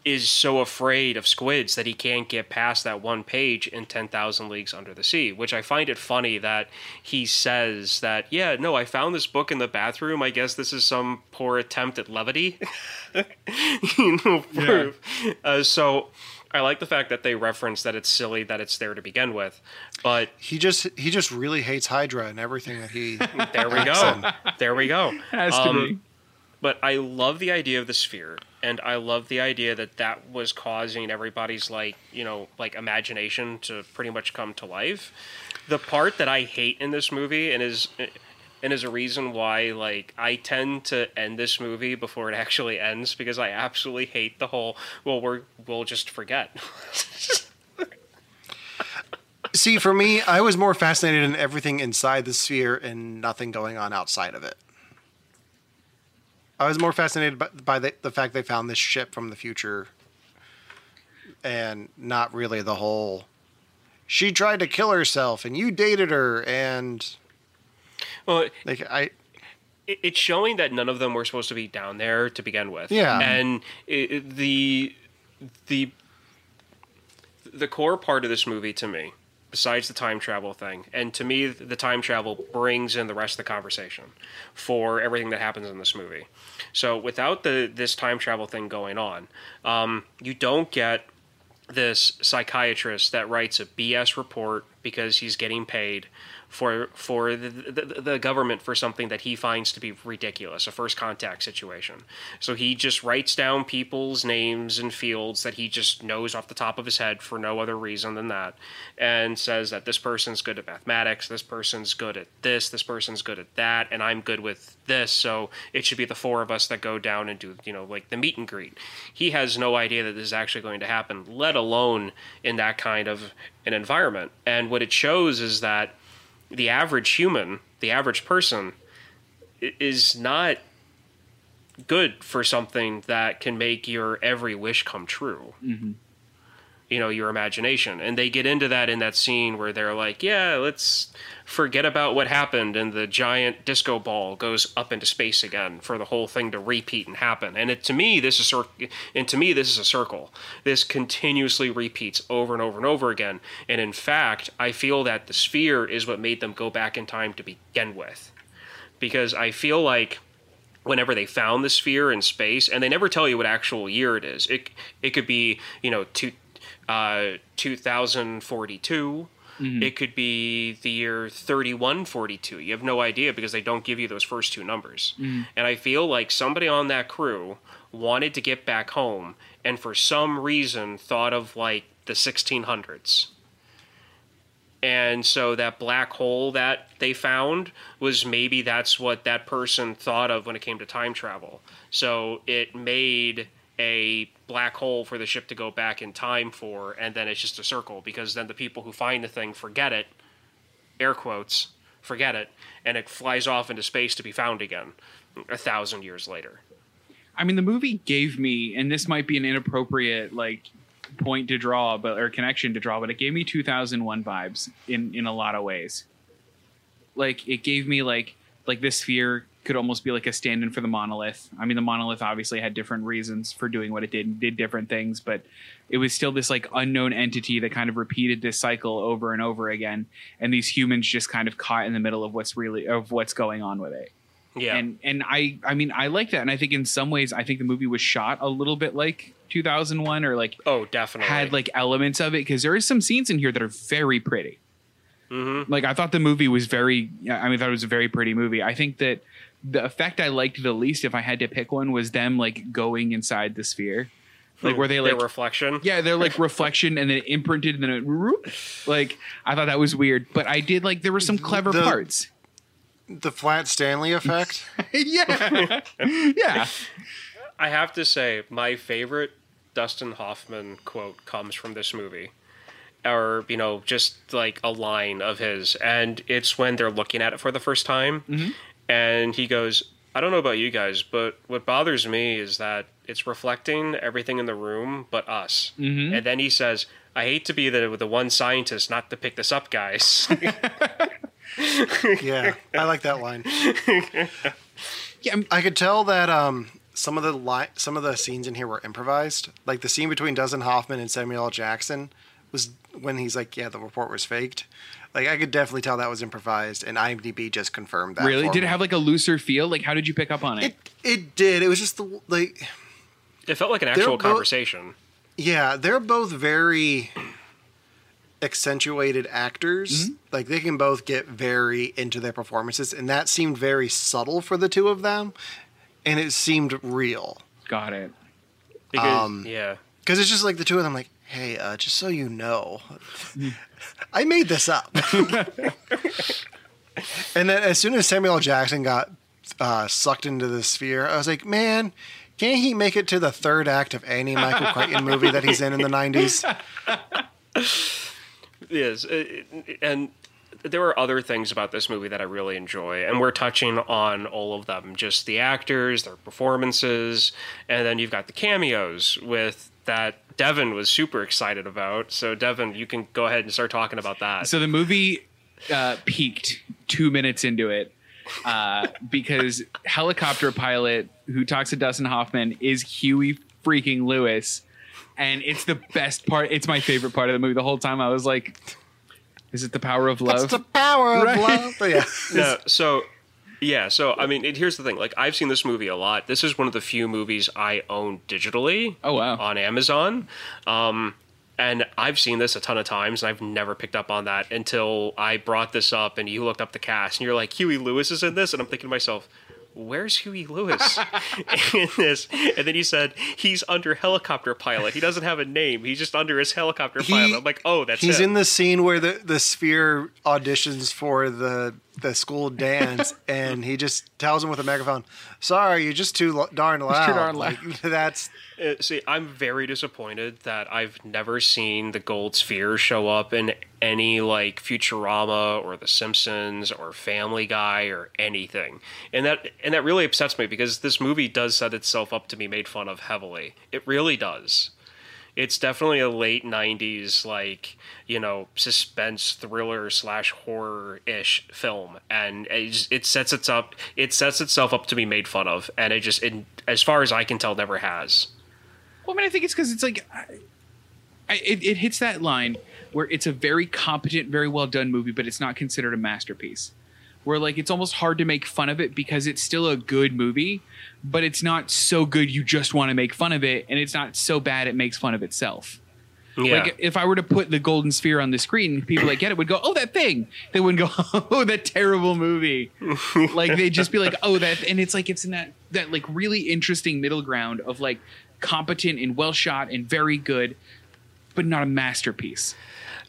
S2: is so afraid of squids that he can't get past that one page in 10,000 Leagues Under the Sea, which I find it funny that he says that, yeah, no, I found this book in the bathroom. I guess this is some poor attempt at levity. you know, for- uh, so I like the fact that they reference that it's silly that it's there to begin with, but
S1: he just he just really hates Hydra and everything that he.
S2: there we go.
S1: in.
S2: There we go. Um,
S3: to be.
S2: But I love the idea of the sphere, and I love the idea that that was causing everybody's like you know like imagination to pretty much come to life. The part that I hate in this movie, and is and is a reason why like I tend to end this movie before it actually ends because I absolutely hate the whole well we're we'll just forget.
S1: See, for me, I was more fascinated in everything inside the sphere and nothing going on outside of it. I was more fascinated by, by the, the fact they found this ship from the future and not really the whole. She tried to kill herself and you dated her and.
S2: Well,
S1: like I,
S2: it's showing that none of them were supposed to be down there to begin with.
S1: Yeah. Mm-hmm.
S2: and it, it- the the the core part of this movie to me, besides the time travel thing, and to me the time travel brings in the rest of the conversation for everything that happens in this movie. So without the this time travel thing going on, um, you don't get this psychiatrist that writes a BS report because he's getting paid for for the, the, the government for something that he finds to be ridiculous, a first contact situation. So he just writes down people's names and fields that he just knows off the top of his head for no other reason than that, and says that this person's good at mathematics, this person's good at this, this person's good at that, and I'm good with this. So it should be the four of us that go down and do you know like the meet and greet. He has no idea that this is actually going to happen, let alone in that kind of an environment. And what it shows is that the average human, the average person, is not good for something that can make your every wish come true.
S3: Mm-hmm.
S2: You know, your imagination. And they get into that in that scene where they're like, yeah, let's forget about what happened and the giant disco ball goes up into space again for the whole thing to repeat and happen. And it, to me, this is and to me this is a circle. This continuously repeats over and over and over again. And in fact, I feel that the sphere is what made them go back in time to begin with. Because I feel like whenever they found the sphere in space, and they never tell you what actual year it is. It it could be you know two, uh, 2042.
S3: Mhm.
S2: It could be the year 3142. You have no idea because they don't give you those first two numbers.
S3: Mhm.
S2: And I feel like somebody on that crew wanted to get back home and for some reason thought of like the 1600s. And so that black hole that they found was maybe that's what that person thought of when it came to time travel. So it made a black hole for the ship to go back in time for, and then it's just a circle because then the people who find the thing forget it, air quotes, forget it, and it flies off into space to be found again a thousand years later.
S3: I mean, the movie gave me, and this might be an inappropriate like point to draw, but or connection to draw, but it gave me 2001 vibes in in a lot of ways. Like it gave me like like this sphere could almost be like a stand-in for the monolith. I mean, the monolith obviously had different reasons for doing what it did, and did different things, but it was still this like unknown entity that kind of repeated this cycle over and over again, and these humans just kind of caught in the middle of what's really of what's going on with it.
S2: Yeah.
S3: And and I I mean I like that and I think in some ways I think the movie was shot a little bit like 2001 or like
S2: oh definitely
S3: had like elements of it because there is some scenes in here that are very pretty.
S2: Mm-hmm.
S3: Like I thought the movie was very I mean I thought it was a very pretty movie. I think that the effect I liked the least if I had to pick one was them like going inside the sphere. like hmm. where they
S2: Their
S3: like
S2: reflection.
S3: yeah, they're like reflection and then imprinted and then it whoop. like I thought that was weird, but I did like there were some clever
S1: The-
S3: parts.
S1: The flat Stanley effect.
S3: yeah, yeah.
S2: I have to say, my favorite Dustin Hoffman quote comes from this movie. Or, you know, just like a line of his. And it's when they're looking at it for the first time.
S3: Mm-hmm.
S2: And he goes, I don't know about you guys, but what bothers me is that it's reflecting everything in the room but us.
S3: Mhm.
S2: And then he says, I hate to be the, the one scientist not to pick this up, guys.
S1: yeah, I like that line.
S3: yeah,
S1: I could tell that um, some of the li- some of the scenes in here were improvised. Like the scene between Dustin Hoffman and Samuel L. Jackson was when he's like, "Yeah, the report was faked." Like I could definitely tell that was improvised, and IMDb just confirmed that.
S3: really?
S1: for
S3: Did it have like a looser feel? Like how did you pick up on it?
S1: It did. It was just the like.
S2: it felt like an actual
S1: both-
S2: conversation.
S1: Yeah, they're both very accentuated actors. Like they can both get very into their performances, and that seemed very subtle for the two of them, and it seemed real.
S3: Got it.
S2: Because,
S1: Um,
S2: yeah.
S1: Because it's just like the two of them, like, hey, uh, just so you know, I made this up. and then as soon as Samuel L. Jackson got uh, sucked into the sphere, I was like, man, can't he make it to the third act of any Michael Crichton movie that he's in in the 90s?
S2: Yes, and there were other things about this movie that I really enjoy, and we're touching on all of them. Just the actors, their performances, and then you've got the cameos with that Devin was super excited about. So Devin, you can go ahead and start talking about that.
S3: So the movie uh, peaked two minutes into it uh, because helicopter pilot who talks to Dustin Hoffman is Huey freaking Lewis, and it's the best part. It's my favorite part of the movie. The whole time I was like, "Is it the power of love?"
S1: That's the power of
S3: Right.
S1: love. But yeah.
S2: no, so yeah, so I mean, it, here's the thing. Like, I've seen this movie a lot. This is one of the few movies I own digitally.
S3: Oh wow!
S2: On Amazon, um, and I've seen this a ton of times, and I've never picked up on that until I brought this up, and you looked up the cast, and you're like, Huey Lewis is in this, and I'm thinking to myself. Where's Huey Lewis in this? And then you said he's under helicopter pilot. He doesn't have a name. He's just under his helicopter
S1: He-
S2: pilot. I'm like, oh, that's
S1: He's
S2: him.
S1: in the scene where the, the sphere auditions for the the school dance, and he just tells him with a megaphone, "Sorry, you're just too lo- darn loud."
S3: Too darn loud.
S1: Like, that's
S2: Uh, see, I'm very disappointed that I've never seen the gold sphere show up in any like Futurama or The Simpsons or Family Guy or anything, and that and that really upsets me because this movie does set itself up to be made fun of heavily. It really does. It's definitely a late '90s like you know suspense thriller slash horror ish film, and it, just, it sets its up. It sets itself up to be made fun of, and it just, it, as far as I can tell, never has.
S3: Well, I mean, I think it's because it's like I, I, it, it hits that line where it's a very competent, very well done movie, but it's not considered a masterpiece. Where like it's almost hard to make fun of it because it's still a good movie, but it's not so good you just want to make fun of it, and it's not so bad it makes fun of itself.
S2: Yeah.
S3: Like if I were to put the golden sphere on the screen, people that get it would go, "Oh, that thing." They wouldn't go, "Oh, that terrible movie." like they'd just be like, "Oh, that," and it's like it's in that that like really interesting middle ground of like competent and well shot and very good, but not a masterpiece.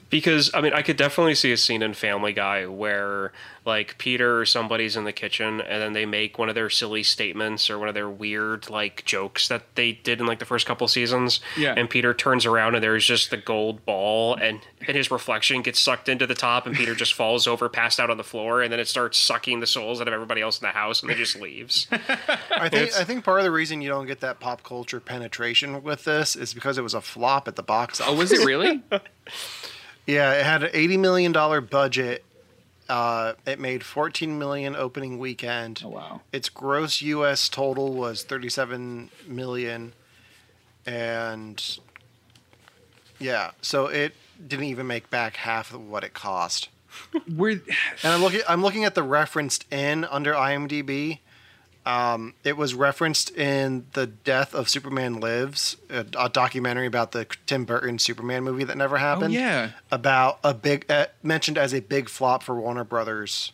S2: Because I mean, I could definitely see a scene in Family Guy where like Peter or somebody's in the kitchen and then they make one of their silly statements or one of their weird like jokes that they did in like the first couple seasons.
S3: Yeah.
S2: And Peter turns around and there's just the gold ball and and his reflection gets sucked into the top and Peter just falls over, passed out on the floor, and then it starts sucking the souls out of everybody else in the house and then just leaves.
S1: I think I think part of the reason you don't get that pop culture penetration with this is because it was a flop at the box office.
S3: Oh, was it really?
S1: yeah, it had an eighty million dollar budget. Uh, it made fourteen million opening weekend.
S3: Oh wow!
S1: Its gross U.S. total was thirty-seven million, and yeah, so it didn't even make back half of what it cost.
S3: We're
S1: and I'm looking. I'm looking at the referenced in under IMDb. Um, it was referenced in the Death of Superman Lives, a, a documentary about the Tim Burton Superman movie that never happened.
S3: yeah.
S1: about a big uh, mentioned as a big flop for Warner Brothers.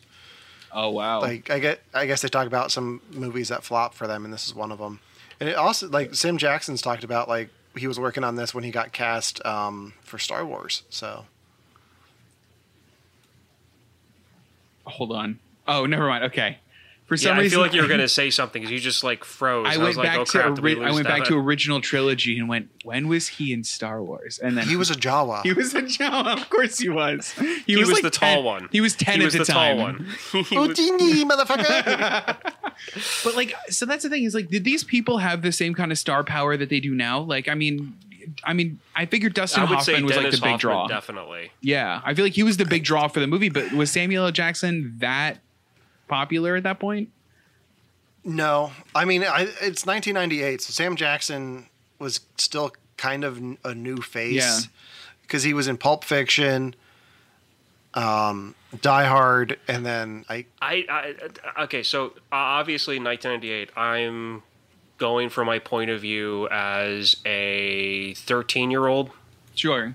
S3: Oh wow!
S1: Like I get, I guess they talk about some movies that flop for them, and this is one of them. And it also like Sam Jackson's talked about like he was working on this when he got cast um, for Star Wars. So
S3: Hold on. Oh, never mind. Okay. For some
S2: yeah, I feel like you were going to say something because you just like froze.
S3: I
S2: I,
S3: went
S2: was like,
S3: back
S2: oh
S3: to
S2: crap, we
S3: I went back
S2: Devin?
S3: to original trilogy and went. When was he in Star Wars? And then
S1: he was a Jawa.
S3: He was a Jawa. Of course he was. He,
S2: He was
S3: like
S2: the tall
S3: 10
S2: one.
S3: He was ten
S2: He
S3: at
S2: was
S3: the,
S2: the tall one.
S1: Houdini, motherfucker.
S3: But like, so that's the thing is like, did these people have the same kind of star power that they do now? Like, I mean, I mean, I figured Dustin
S2: I
S3: Hoffman was
S2: Dennis
S3: like the big
S2: Hoffman,
S3: draw.
S2: definitely.
S3: Yeah, I feel like he was the big draw for the movie. But was Samuel L. Jackson that popular at that point?
S1: No, I mean I, it's 1998, so Sam Jackson was still kind of a new face.
S3: Yeah.
S1: because he was in Pulp Fiction, um, Die Hard, and then I
S2: I, I okay, so uh, obviously 1998. I'm going from my point of view as a 13 year old.
S3: Sure.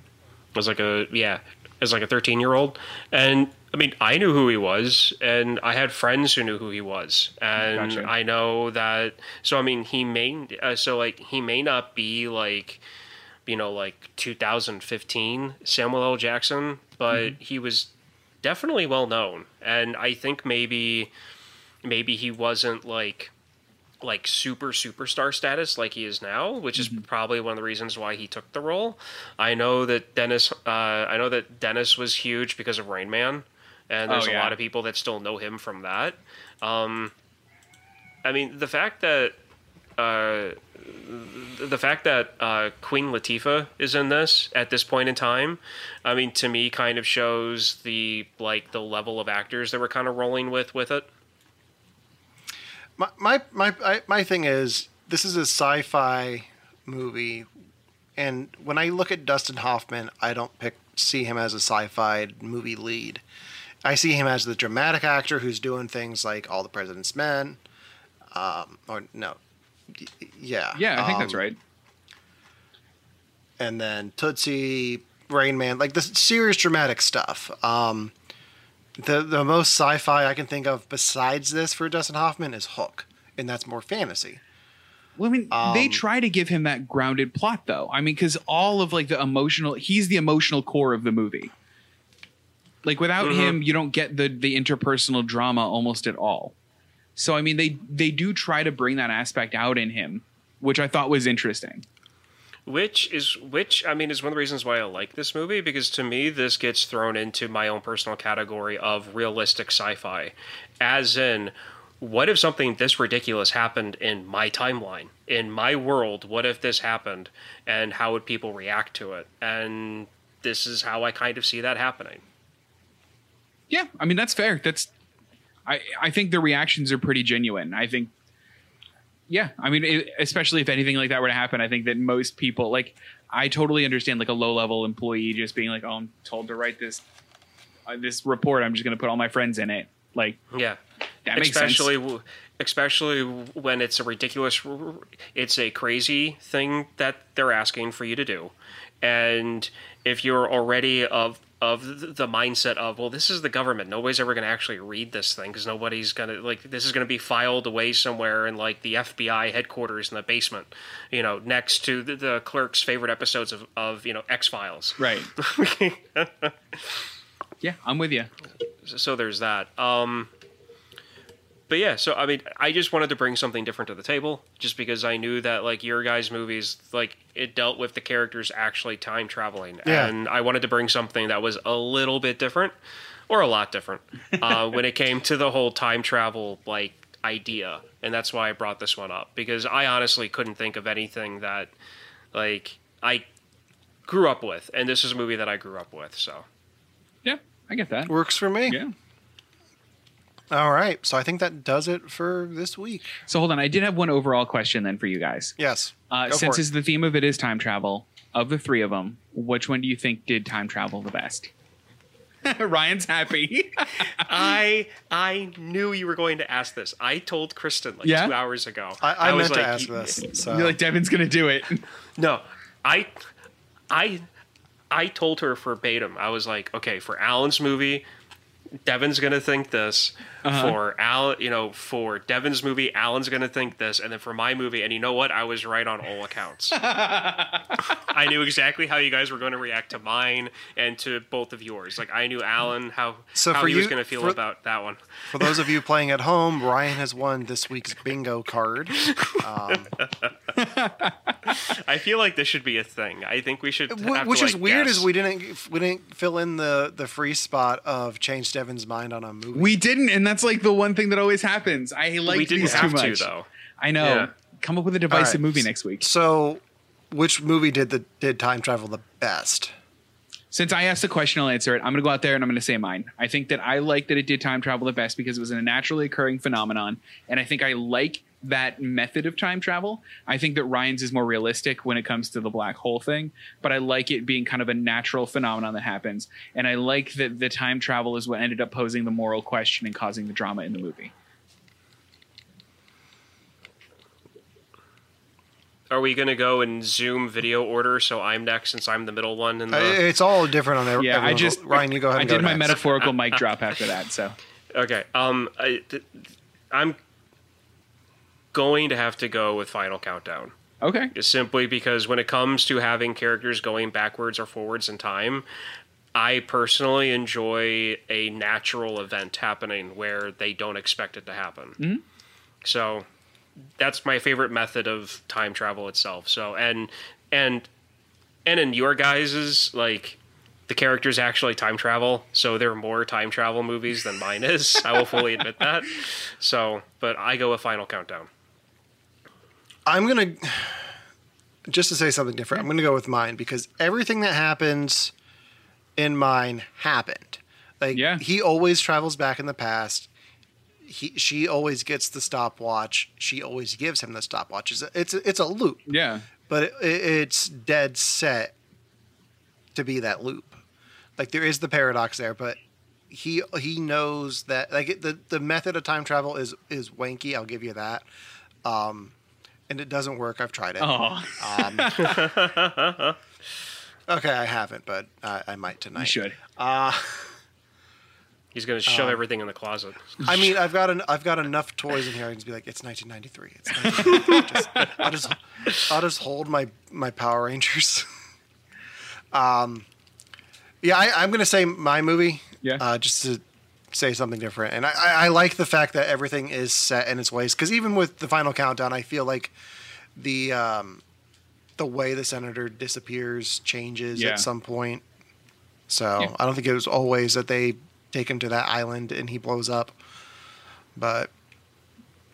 S2: As like a yeah, as like a 13 year old, and I mean I knew who he was, and I had friends who knew who he was, and
S3: Gotcha.
S2: I know that. So I mean he may uh, so like he may not be like you know like 2015 Samuel L. Jackson, but
S3: Mm-hmm.
S2: he was definitely well known, and I think maybe maybe he wasn't like like super superstar status like he is now, which is
S3: Mm-hmm.
S2: probably one of the reasons why he took the role. I know that Dennis uh, I know that Dennis was huge because of Rain Man, and there's
S3: Oh,
S2: a lot of people that still know him from that. Um, I mean, the fact that uh, the fact that uh, Queen Latifah is in this at this point in time, I mean, to me, kind of shows the like the level of actors that we're kind of rolling with with it.
S1: my my my my thing is this is a sci-fi movie, and when I look at Dustin Hoffman, I don't pick see him as a sci-fi movie lead. I see him as the dramatic actor who's doing things like All the President's Men, um, or no, yeah,
S3: Yeah, I think that's
S1: um,
S3: right.
S1: and then Tootsie, Rain Man, like the serious dramatic stuff. Um, the the most sci-fi I can think of besides this for Dustin Hoffman is Hook, and that's more fantasy.
S3: Well, I mean, they
S1: Um,
S3: try to give him that grounded plot, though. I mean, because all of like the emotional, he's the emotional core of the movie. Like without
S2: Mhm.
S3: him, you don't get the the interpersonal drama almost at all. So I mean, they they do try to bring that aspect out in him, which I thought was interesting.
S2: Which is which I mean is one of the reasons why I like this movie because to me this gets thrown into my own personal category of realistic sci-fi. As in what if something this ridiculous happened in my timeline, in my world? What if this happened and how would people react to it? And this is how I kind of see that happening.
S3: Yeah, I mean that's fair. That's I I think the reactions are pretty genuine. I think yeah, I mean it, especially if anything like that were to happen, I think that most people like I totally understand like a low level employee just being like, "Oh, I'm told to write this uh, this report. I'm just going to put all my friends in it." Like
S2: Yeah,
S3: That makes sense.
S2: especially especially when it's a ridiculous, it's a crazy thing that they're asking for you to do, and if you're already of of the mindset of well, this is the government. Nobody's ever going to actually read this thing because nobody's going to like this is going to be filed away somewhere in like the FBI headquarters in the basement, you know, next to the, the clerk's favorite episodes of of you know X Files.
S3: Right. yeah, I'm with you.
S2: so there's that. Um, but yeah, so I mean, I just wanted to bring something different to the table, just because I knew that like your guys' movies, like it dealt with the characters actually time traveling,
S1: Yeah.
S2: and I wanted to bring something that was a little bit different, or a lot different, uh, when it came to the whole time travel like idea, and that's why I brought this one up because I honestly couldn't think of anything that like I grew up with, and this is a movie that I grew up with, so.
S3: Yeah, I get that.
S1: Works for me.
S3: Yeah.
S1: All right, so I think that does it for this week.
S3: So hold on, I did have one overall question then for you guys.
S1: Yes.
S3: Uh,
S1: Go
S3: since
S1: for it.
S3: is the theme of it is time travel, of the three of them, which one do you think did time travel the best? Ryan's happy.
S2: I I knew you were going to ask this. I told Kristen like
S3: Yeah?
S2: two hours ago.
S1: I, I,
S2: was
S1: meant to
S2: like,
S1: ask this. So
S3: You're like Devin's gonna do it.
S2: No, I I I told her verbatim. I was like, okay, for Allen's movie, Devin's gonna think this.
S3: Uh-huh.
S2: For Al, you know, for Devin's movie, Allen's gonna think this, and then for my movie, and you know what? I was right on all accounts. I knew exactly how you guys were going to react to mine and to both of yours. Like I knew Alan how
S1: So
S2: how he was going to feel
S1: for-
S2: about that one.
S1: For those of you playing at home, Ryan has won this week's bingo card. Um,
S2: I feel like this should be a thing. I think we should.
S1: wh-
S2: have
S1: which
S2: to,
S1: is
S2: like,
S1: weird
S2: guess.
S1: is we didn't we didn't fill in the the free spot of change Devin's mind on a movie.
S3: We didn't, and that's like the one thing that always happens. I like
S2: We didn't
S3: these
S2: have
S3: too
S2: to,
S3: much.
S2: though.
S3: I know.
S2: Yeah.
S3: Come up with a
S1: All
S3: divisive
S1: right.
S3: movie next week.
S1: So, which movie did the did time travel the best?
S3: Since I asked the question, I'll answer it. I'm going to go out there and I'm going to say mine. I think that I like that it did time travel the best because it was a naturally occurring phenomenon, and I think I like that method of time travel. I think that Ryan's is more realistic when it comes to the black hole thing, but I like it being kind of a natural phenomenon that happens, and I like that the time travel is what ended up posing the moral question and causing the drama in the movie.
S2: Are we going to go in Zoom video order? So I'm next since I'm the middle one. In
S1: Uh,
S2: the...
S1: it's all different on every.
S3: Yeah, I just
S1: Ryan, you go ahead.
S3: I
S1: and
S3: did
S1: go
S3: my
S1: next.
S3: metaphorical mic drop after that. So
S2: Okay. Um, I, th- I'm going to have to go with Final Countdown.
S3: okay,
S2: Just simply because when it comes to having characters going backwards or forwards in time, I personally enjoy a natural event happening where they don't expect it to happen.
S3: Mhm.
S2: So that's my favorite method of time travel itself. So and and and in your guys's like the characters actually time travel, so there are more time travel movies than mine is. I will fully admit that. So, but I go with Final Countdown.
S1: I'm gonna just to say something different. I'm gonna go with mine because everything that happens in mine happened. Like
S3: Yeah.
S1: he always travels back in the past. He she always gets the stopwatch. She always gives him the stopwatch. It's a, it's a, it's a loop,
S3: yeah,
S1: but it, it's dead set to be that loop. Like there is the paradox there, but he he knows that like the the method of time travel is is wanky. I'll give you that. Um, and it doesn't work. I've tried it.
S3: oh,
S1: Um, okay, I haven't, but I, I might tonight.
S3: you should.
S1: Uh,
S2: He's going to shove everything in the closet.
S1: I mean, I've got an, I've got enough toys in here. I can just be like, it's 1993. It's 1993. just, I'll just I'll just hold my my Power Rangers. um, yeah, I, I'm gonna say my movie.
S3: Yeah.
S1: Uh, just to say something different, and I, I, like the fact that everything is set in its ways. Because even with the final countdown, I feel like the um, the way the senator disappears changes
S3: Yeah.
S1: at some point. So
S3: Yeah.
S1: I don't think it was always that they take him to that island and he blows up. But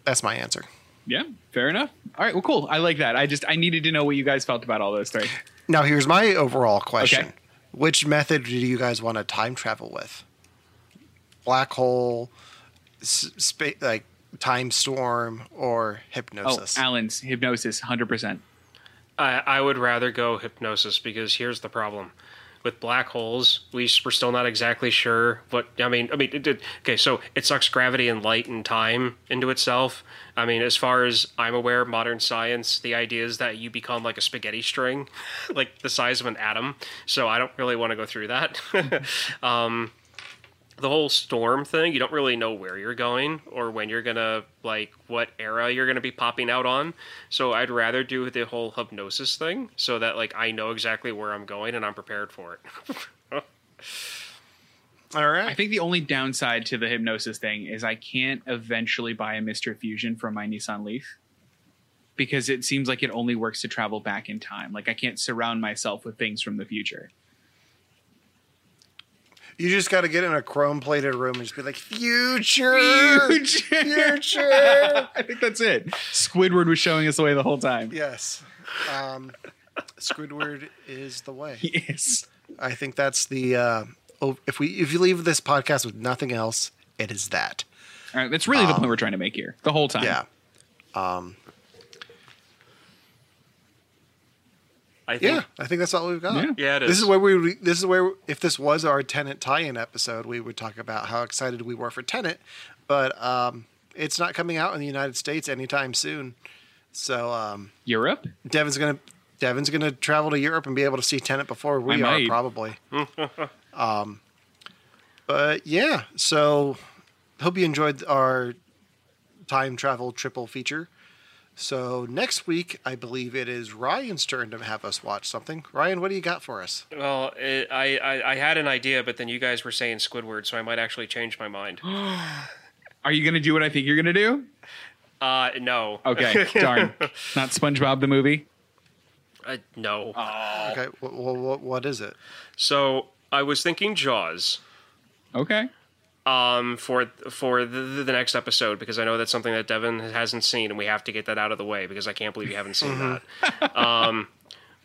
S1: that's my answer.
S3: Yeah, fair enough. All right, well, cool. I like that. I just I needed to know what you guys felt about all those three.
S1: Now here's my overall question:
S3: Okay.
S1: Which method do you guys want to time travel with? Black hole, s- spa- like time storm, or hypnosis.
S3: Oh. Allen's hypnosis, hundred percent.
S2: I, I would rather go hypnosis because here's the problem. With black holes, we, we're still not exactly sure what. I mean, I mean, it did. Okay, so it sucks gravity and light and time into itself. I mean, as far as I'm aware, modern science, the idea is that you become like a spaghetti string, like the size of an atom. So I don't really want to go through that. um, the whole storm thing, you don't really know where you're going or when you're gonna like what era you're gonna be popping out on. So I'd rather do the whole hypnosis thing so that like I know exactly where I'm going and I'm prepared for it.
S1: All right.
S3: I think the only downside to the hypnosis thing is I can't eventually buy a Mr. Fusion from my Nissan Leaf because it seems like it only works to travel back in time. Like I can't surround myself with things from the future.
S1: You just got to get in a chrome plated room and just be like, future, future.
S3: I think that's it. Squidward was showing us the way the whole time.
S1: yes. Um, Squidward is the way.
S3: Yes.
S1: I think that's the. Uh, oh, if we if you leave this podcast with nothing else, it is that.
S3: All right, that's really the point we're trying to make here the whole time.
S1: Yeah. Um,
S2: I think
S1: yeah, I think that's all we've got.
S3: Yeah.
S2: Yeah, it
S1: This
S2: is.
S1: is where we. This is where if this was our Tenet tie-in episode, we would talk about how excited we were for Tenet, but um, it's not coming out in the United States anytime soon. So um,
S3: Europe?
S1: Devin's gonna Devin's gonna travel to Europe and be able to see Tenet before we
S3: I
S1: are
S3: might.
S1: probably. um, But yeah, so hope you enjoyed our time travel triple feature. So next week, I believe it is Ryan's turn to have us watch something. Ryan, what do you got for us?
S2: Well, it, I, I I had an idea, but then you guys were saying Squidward, so I might actually change my mind.
S3: Are you gonna do what I think you're gonna do?
S2: Uh, no.
S3: Okay, darn. Not SpongeBob the movie.
S2: Uh, no.
S1: Okay, what, what, what is it?
S2: So I was thinking Jaws.
S3: Okay.
S2: Um, for for the, the next episode because I know that's something that Devin hasn't seen, and we have to get that out of the way because I can't believe you haven't seen that. Um,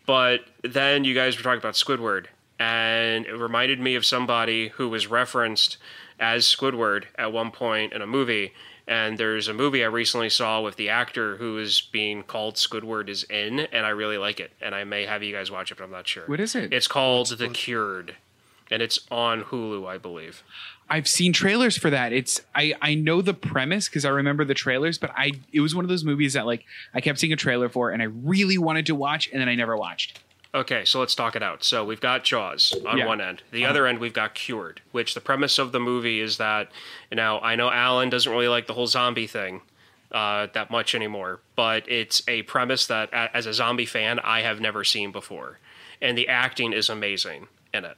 S2: but then you guys were talking about Squidward, and it reminded me of somebody who was referenced as Squidward at one point in a movie. And there's a movie I recently saw with the actor who is being called Squidward is in, and I really like it. And I may have you guys watch it, but I'm not sure.
S3: What is it?
S2: It's called The Cured, and it's on Hulu, I believe.
S3: I've seen trailers for that. It's I I know the premise because I remember the trailers, but I it was one of those movies that like I kept seeing a trailer for and I really wanted to watch and then I never watched.
S2: Okay, so let's talk it out. So we've got Jaws on
S3: Yeah.
S2: one end. The
S3: Uh-huh.
S2: other end, we've got Cured, which the premise of the movie is that now I know Allen doesn't really like the whole zombie thing uh, that much anymore, but it's a premise that, as a zombie fan, I have never seen before, and the acting is amazing in it.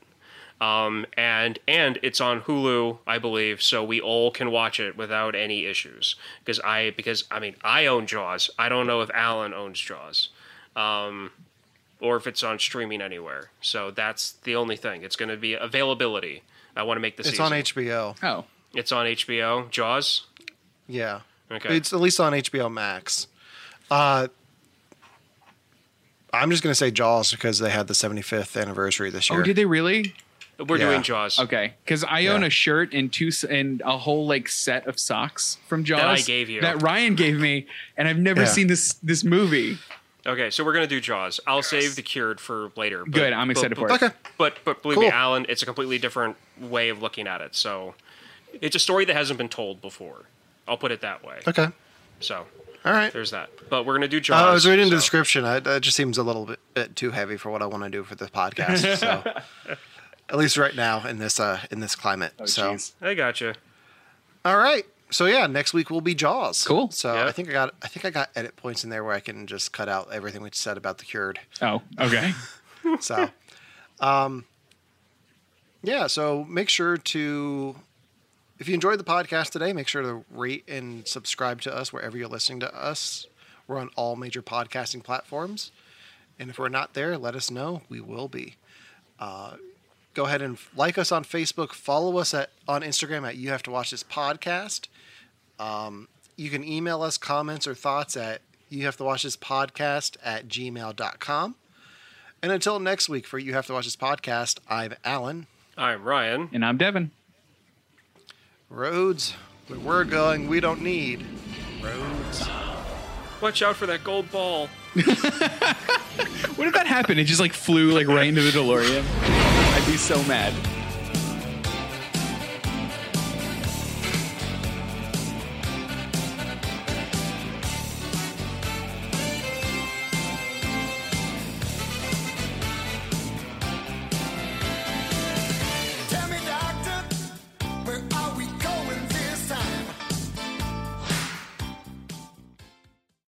S2: Um, and and it's on Hulu, I believe, so we all can watch it without any issues. Because I because I mean I own Jaws. I don't know if Allen owns Jaws. Um, or if it's on streaming anywhere. So that's the only thing. It's going to be availability. I want to make this.
S1: It's
S2: easy.
S1: on HBO.
S3: Oh,
S2: It's on HBO. Jaws.
S1: Yeah.
S2: Okay.
S1: It's at least on HBO Max. Uh, I'm just going to say Jaws because they had the 75th anniversary this year.
S3: Oh, did they really?
S2: We're
S1: Yeah.
S2: doing Jaws.
S3: Okay, because I own a shirt and two and a whole like set of socks from Jaws
S2: That I gave you.
S3: that Ryan gave me, and I've never
S1: Yeah.
S3: seen this this movie.
S2: Okay, so we're gonna do Jaws. I'll save the Cured for later. but-
S3: Good, I'm excited
S2: but,
S3: for it.
S1: Okay.
S2: But but believe me, Allen, it's a completely different way of looking at it. So it's a story that hasn't been told before. I'll put it that way.
S1: Okay.
S2: So
S1: All right.
S2: there's that. But we're gonna do
S1: Uh,
S2: Jaws.
S1: I was reading the description. I, that just seems a little bit, bit too heavy for what I want to do for the podcast. So, at least right now in this uh, in this climate.
S3: Oh,
S1: so,
S3: jeez.
S2: I gotcha.
S1: all right. So yeah, next week will be Jaws.
S3: Cool.
S1: So
S2: Yeah.
S1: I think I got I think I got edit points in there where I can just cut out everything we said about the cured.
S3: Oh, okay.
S1: So, um, yeah. So make sure to, if you enjoyed the podcast today, make sure to rate and subscribe to us wherever you're listening to us. We're on all major podcasting platforms, and if we're not there, let us know. We will be. Uh, go ahead and like us on Facebook. Follow us at on Instagram at You Have to Watch This Podcast. Um, you can email us comments or thoughts at you have to watch this podcast at gmail.com. And until next week for You Have to Watch This Podcast, I'm Allen.
S2: I'm Ryan.
S3: and I'm Devin.
S1: Roads, where we're going, we don't need roads.
S2: Watch out for that gold ball.
S3: What if that happened? It just like flew like right into the DeLorean. I'd be so mad.